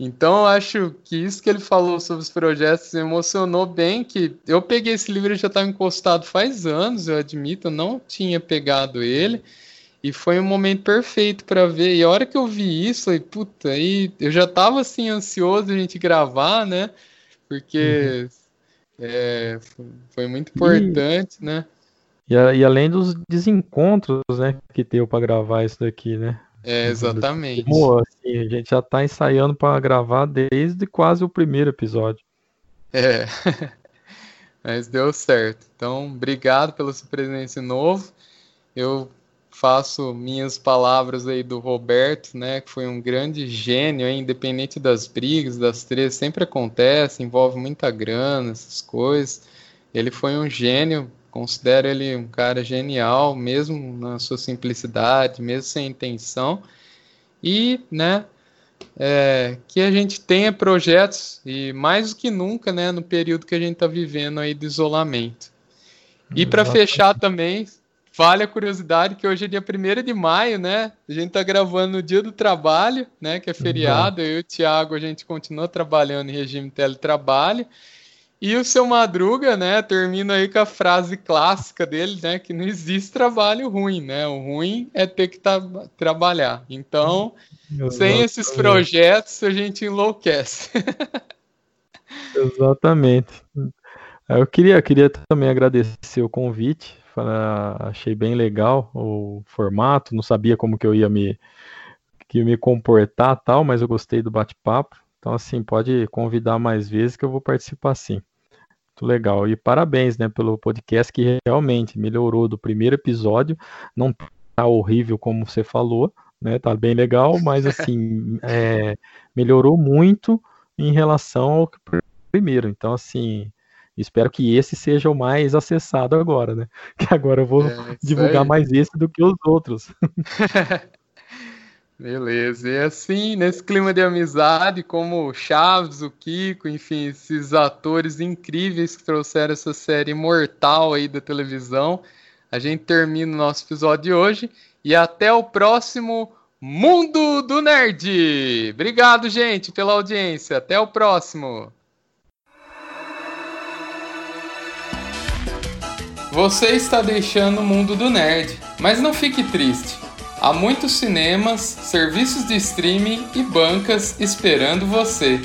Então, eu acho que isso que ele falou sobre os projetos me emocionou bem, que eu peguei esse livro, ele já estava encostado faz anos, eu admito, eu não tinha pegado ele, e foi um momento perfeito para ver. E a hora que eu vi isso, eu, puta, aí eu já tava assim ansioso a gente gravar, né? Porque uhum. é, foi muito importante, e, né? E, e, além dos desencontros, né, que deu para gravar isso daqui, né? É, exatamente. Como, assim, a gente já tá ensaiando para gravar desde quase o primeiro episódio. É. Mas deu certo. Então, obrigado pela sua presença de novo. Eu faço minhas palavras aí do Roberto, né, que foi um grande gênio, hein, independente das brigas, das três, sempre acontece, envolve muita grana, essas coisas. Ele foi um gênio, considero ele um cara genial, mesmo na sua simplicidade, mesmo sem intenção. E, né, é, que a gente tenha projetos e mais do que nunca, né, no período que a gente está vivendo aí de isolamento. E para fechar também, Vale a curiosidade que hoje é dia 1 de maio, né? A gente tá gravando no dia do trabalho, né? Que é feriado. Uhum. Eu e o Thiago, a gente continua trabalhando em regime teletrabalho. E o seu Madruga, né, termina aí com a frase clássica dele, né, que não existe trabalho ruim, né? O ruim é ter que trabalhar. Então, sem esses projetos, a gente enlouquece. Exatamente. Eu queria, eu queria também agradecer o convite achei bem legal o formato, não sabia como que eu ia me, que me comportar tal, mas eu gostei do bate-papo. Então, assim, pode convidar mais vezes que eu vou participar sim. Muito legal. E parabéns, né, pelo podcast que realmente melhorou do primeiro episódio. Não tá horrível como você falou, né? Tá bem legal, mas assim, é, melhorou muito em relação ao primeiro. Então, assim, Espero que esse seja o mais acessado agora, né? Que agora eu vou é, divulgar aí. mais esse do que os outros. Beleza, e assim, nesse clima de amizade, como o Chaves, o Kiko, enfim, esses atores incríveis que trouxeram essa série imortal aí da televisão, a gente termina o nosso episódio de hoje e até o próximo Mundo do Nerd. Obrigado, gente, pela audiência. Até o próximo. Você está deixando o mundo do nerd, mas não fique triste. Há muitos cinemas, serviços de streaming e bancas esperando você.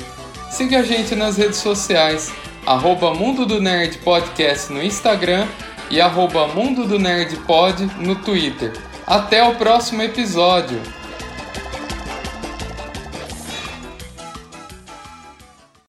Siga a gente nas redes sociais, arroba Mundo do Nerd Podcast no Instagram e arroba Mundo do Nerd Pod no Twitter. Até o próximo episódio!